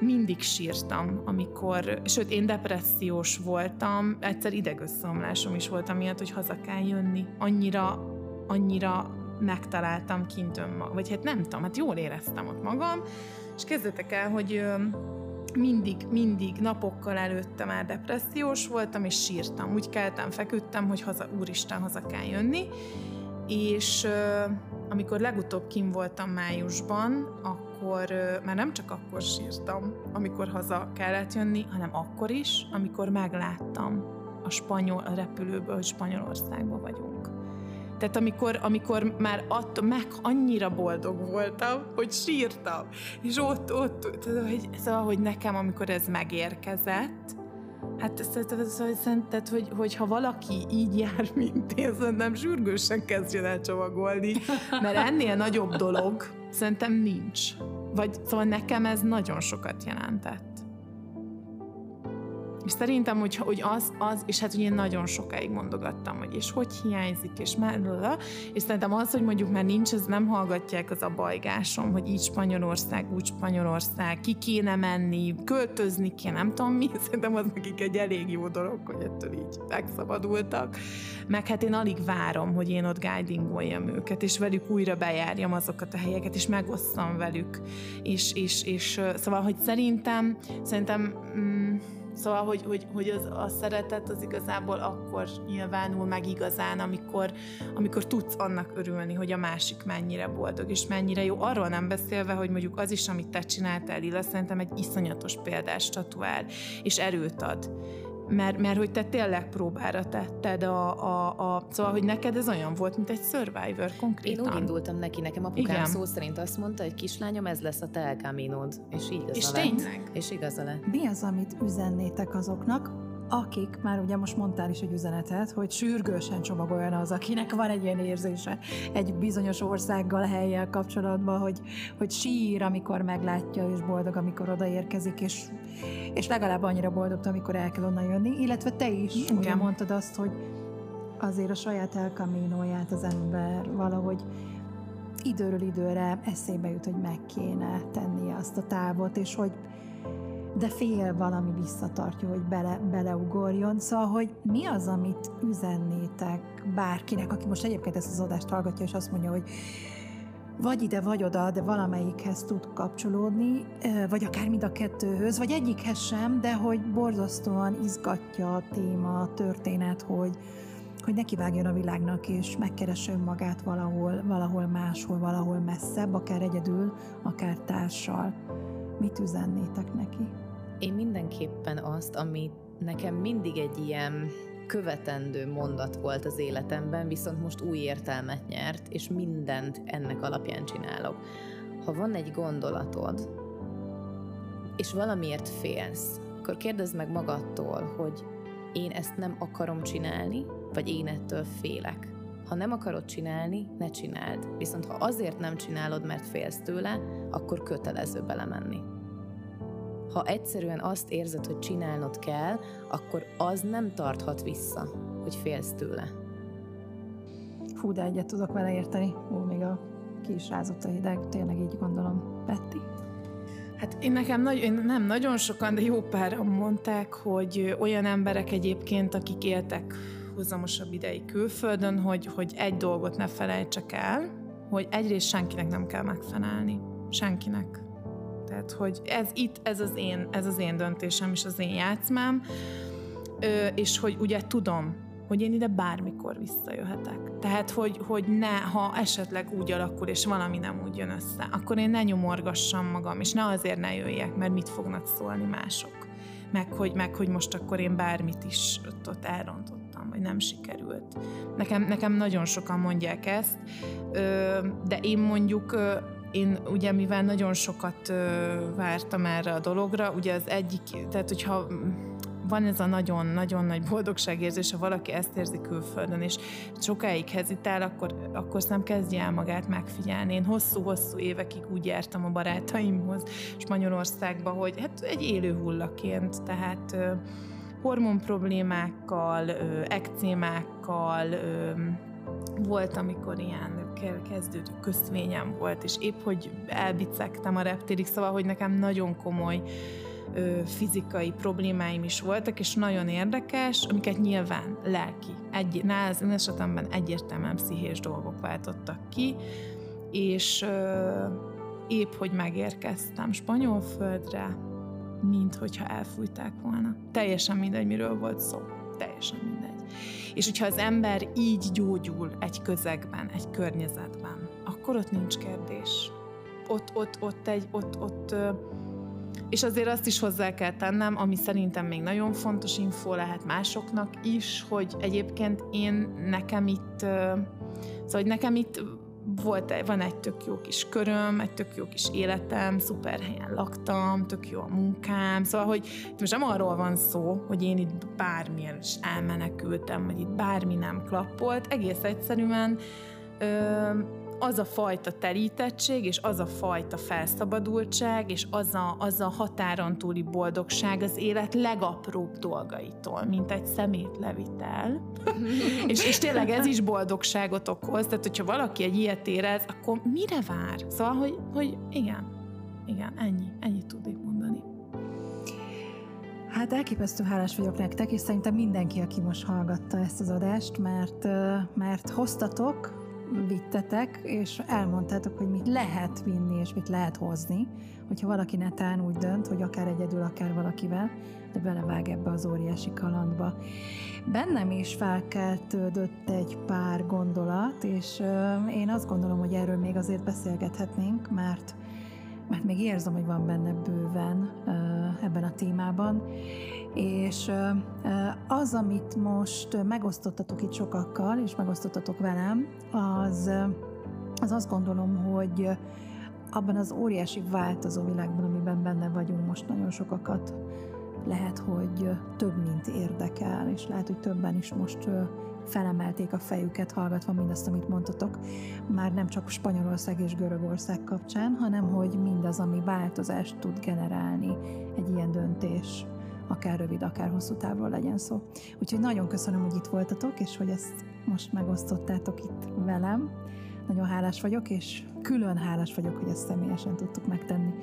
mindig sírtam, amikor, sőt, én depressziós voltam, egyszer idegösszomlásom is volt, amiatt, hogy haza kell jönni. Annyira, annyira megtaláltam kint önmagam, vagy hát nem tudom, hát jól éreztem ott magam, és kezdetek el, hogy mindig, mindig napokkal előtte már depressziós voltam, és sírtam. Úgy keltem, feküdtem, hogy haza, úristen, haza kell jönni, és amikor legutóbb kim voltam májusban, akkor már nem csak akkor sírtam, amikor haza kellett jönni, hanem akkor is, amikor megláttam a spanyol a repülőből, hogy Spanyolországban vagyunk. Tehát amikor, amikor már attól meg annyira boldog voltam, hogy sírtam. És ott, ott, tehát, hogy, szóval, hogy nekem, amikor ez megérkezett, Hát szerinted, hogy, hogy ha valaki így jár, mint én, szerintem sürgősen kezdjen el csomagolni, mert ennél nagyobb dolog szerintem nincs. Vagy szóval nekem ez nagyon sokat jelentett. És szerintem, hogy, hogy az, az, és hát ugye én nagyon sokáig mondogattam, hogy és hogy hiányzik, és már, és szerintem az, hogy mondjuk már nincs, ez nem hallgatják az a bajgásom, hogy így Spanyolország, úgy Spanyolország, ki kéne menni, költözni kéne, nem tudom mi, szerintem az nekik egy elég jó dolog, hogy ettől így megszabadultak. Meg hát én alig várom, hogy én ott guidingoljam őket, és velük újra bejárjam azokat a helyeket, és megosszam velük. És, és, és szóval, hogy szerintem, szerintem mm, Szóval, hogy, hogy, hogy az, a szeretet az igazából akkor nyilvánul meg igazán, amikor, amikor tudsz annak örülni, hogy a másik mennyire boldog, és mennyire jó. Arról nem beszélve, hogy mondjuk az is, amit te csináltál, Lila, szerintem egy iszonyatos példás statuál, és erőt ad mert, mert hogy te tényleg próbára tetted a, a, a... Szóval, hogy neked ez olyan volt, mint egy Survivor konkrétan. Én úgy indultam neki, nekem apukám Igen. szó szerint azt mondta, hogy kislányom, ez lesz a te. És igaza És lett. tényleg. És igaza lett. Mi az, amit üzennétek azoknak, akik, már ugye most mondtál is egy üzenetet, hogy sürgősen csomagoljon az, akinek van egy ilyen érzése egy bizonyos országgal, helyjel kapcsolatban, hogy, hogy sír, amikor meglátja, és boldog, amikor odaérkezik, és, és legalább annyira boldog, amikor el kell onnan jönni, illetve te is Igen. ugye mondtad azt, hogy azért a saját elkamínóját az ember valahogy időről időre eszébe jut, hogy meg kéne tennie azt a távot, és hogy de fél valami visszatartja, hogy bele, beleugorjon. Szóval, hogy mi az, amit üzennétek bárkinek, aki most egyébként ezt az adást hallgatja, és azt mondja, hogy vagy ide, vagy oda, de valamelyikhez tud kapcsolódni, vagy akár mind a kettőhöz, vagy egyikhez sem, de hogy borzasztóan izgatja a téma, a történet, hogy, hogy nekivágjon a világnak, és megkeresse önmagát valahol, valahol máshol, valahol messzebb, akár egyedül, akár társal. Mit üzennétek neki? Én mindenképpen azt, amit nekem mindig egy ilyen követendő mondat volt az életemben, viszont most új értelmet nyert, és mindent ennek alapján csinálok. Ha van egy gondolatod, és valamiért félsz, akkor kérdezd meg magadtól, hogy én ezt nem akarom csinálni, vagy én ettől félek. Ha nem akarod csinálni, ne csináld. Viszont ha azért nem csinálod, mert félsz tőle, akkor kötelező belemenni. Ha egyszerűen azt érzed, hogy csinálnod kell, akkor az nem tarthat vissza, hogy félsz tőle. Fú, de egyet tudok vele érteni. Ó, még a ki is rázott a hideg, tényleg így gondolom. Betty? Hát én nekem nagy, én nem nagyon sokan, de jó páran mondták, hogy olyan emberek egyébként, akik éltek hozamosabb ideig külföldön, hogy, hogy egy dolgot ne felejtsek el, hogy egyrészt senkinek nem kell megfelelni. Senkinek. Tehát, hogy ez itt, ez az én, ez az én döntésem és az én játszmám, ö, és hogy ugye tudom, hogy én ide bármikor visszajöhetek. Tehát, hogy, hogy ne, ha esetleg úgy alakul, és valami nem úgy jön össze, akkor én ne nyomorgassam magam, és ne azért ne jöjjek, mert mit fognak szólni mások. Meg hogy, meg, hogy most akkor én bármit is ott, ott elrontottam, vagy nem sikerült. Nekem, nekem nagyon sokan mondják ezt, de én mondjuk én ugye, mivel nagyon sokat vártam erre a dologra, ugye az egyik, tehát hogyha van ez a nagyon-nagyon nagy boldogságérzés, ha valaki ezt érzi külföldön, és sokáig hezitál, akkor, akkor nem kezdje el magát megfigyelni. Én hosszú-hosszú évekig úgy jártam a barátaimhoz Spanyolországba, hogy hát egy élő hullaként, tehát hormon problémákkal, ekcémákkal, volt, amikor ilyen kezdődő köszvényem volt, és épp, hogy elbicegtem a reptérig, szóval, hogy nekem nagyon komoly ö, fizikai problémáim is voltak, és nagyon érdekes, amiket nyilván lelki, egy, az én esetemben egyértelműen pszichés dolgok váltottak ki, és ö, épp, hogy megérkeztem spanyol földre, mint hogyha elfújták volna. Teljesen mindegy, miről volt szó. Teljesen mindegy. És hogyha az ember így gyógyul egy közegben, egy környezetben, akkor ott nincs kérdés. Ott, ott, ott, egy, ott, ott, és azért azt is hozzá kell tennem, ami szerintem még nagyon fontos info lehet másoknak is, hogy egyébként én nekem itt, szóval nekem itt volt, van egy tök jó kis köröm, egy tök jó kis életem, szuper helyen laktam, tök jó a munkám, szóval, hogy itt most nem arról van szó, hogy én itt bármilyen is elmenekültem, vagy itt bármi nem klappolt, egész egyszerűen az a fajta terítettség, és az a fajta felszabadultság, és az a, az a határon túli boldogság az élet legapróbb dolgaitól, mint egy szemétlevitel. és, és tényleg ez is boldogságot okoz, tehát hogyha valaki egy ilyet érez, akkor mire vár? Szóval, hogy, hogy igen, igen, ennyi, ennyit tudnék mondani. Hát elképesztő hálás vagyok nektek, és szerintem mindenki, aki most hallgatta ezt az adást, mert, mert hoztatok vittetek, és elmondtátok, hogy mit lehet vinni, és mit lehet hozni, hogyha valaki netán úgy dönt, hogy akár egyedül, akár valakivel, de belevág ebbe az óriási kalandba. Bennem is felkeltődött egy pár gondolat, és én azt gondolom, hogy erről még azért beszélgethetnénk, mert mert még érzem, hogy van benne bőven ebben a témában, és az, amit most megosztottatok itt sokakkal, és megosztottatok velem, az, az azt gondolom, hogy abban az óriási változó világban, amiben benne vagyunk most nagyon sokakat, lehet, hogy több, mint érdekel, és lehet, hogy többen is most felemelték a fejüket hallgatva mindazt, amit mondtatok, már nem csak Spanyolország és Görögország kapcsán, hanem hogy mindaz, ami változást tud generálni egy ilyen döntés akár rövid, akár hosszú távról legyen szó. Úgyhogy nagyon köszönöm, hogy itt voltatok, és hogy ezt most megosztottátok itt velem. Nagyon hálás vagyok, és külön hálás vagyok, hogy ezt személyesen tudtuk megtenni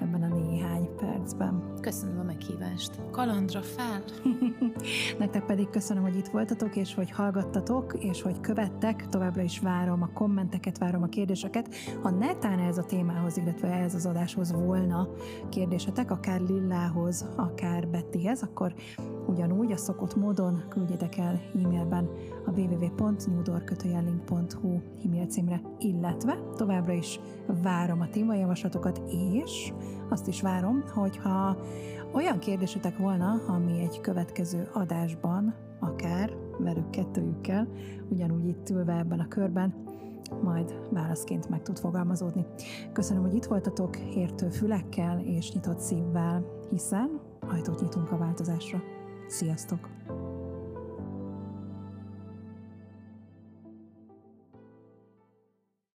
ebben a néhány percben. Köszönöm a meghívást. Kalandra fel! Nektek pedig köszönöm, hogy itt voltatok, és hogy hallgattatok, és hogy követtek. Továbbra is várom a kommenteket, várom a kérdéseket. Ha netán ez a témához, illetve ez az adáshoz volna kérdésetek, akár Lillához, akár Bettyhez, akkor ugyanúgy a szokott módon küldjetek el e-mailben a www.newdorkötőjellink.hu e-mail címre, illetve továbbra is várom a témajavaslatokat, és azt is várom, hogyha olyan kérdésetek volna, ami egy következő adásban, akár velük kettőjükkel, ugyanúgy itt ülve ebben a körben, majd válaszként meg tud fogalmazódni. Köszönöm, hogy itt voltatok, értő fülekkel és nyitott szívvel, hiszen ajtót nyitunk a változásra. Sziasztok!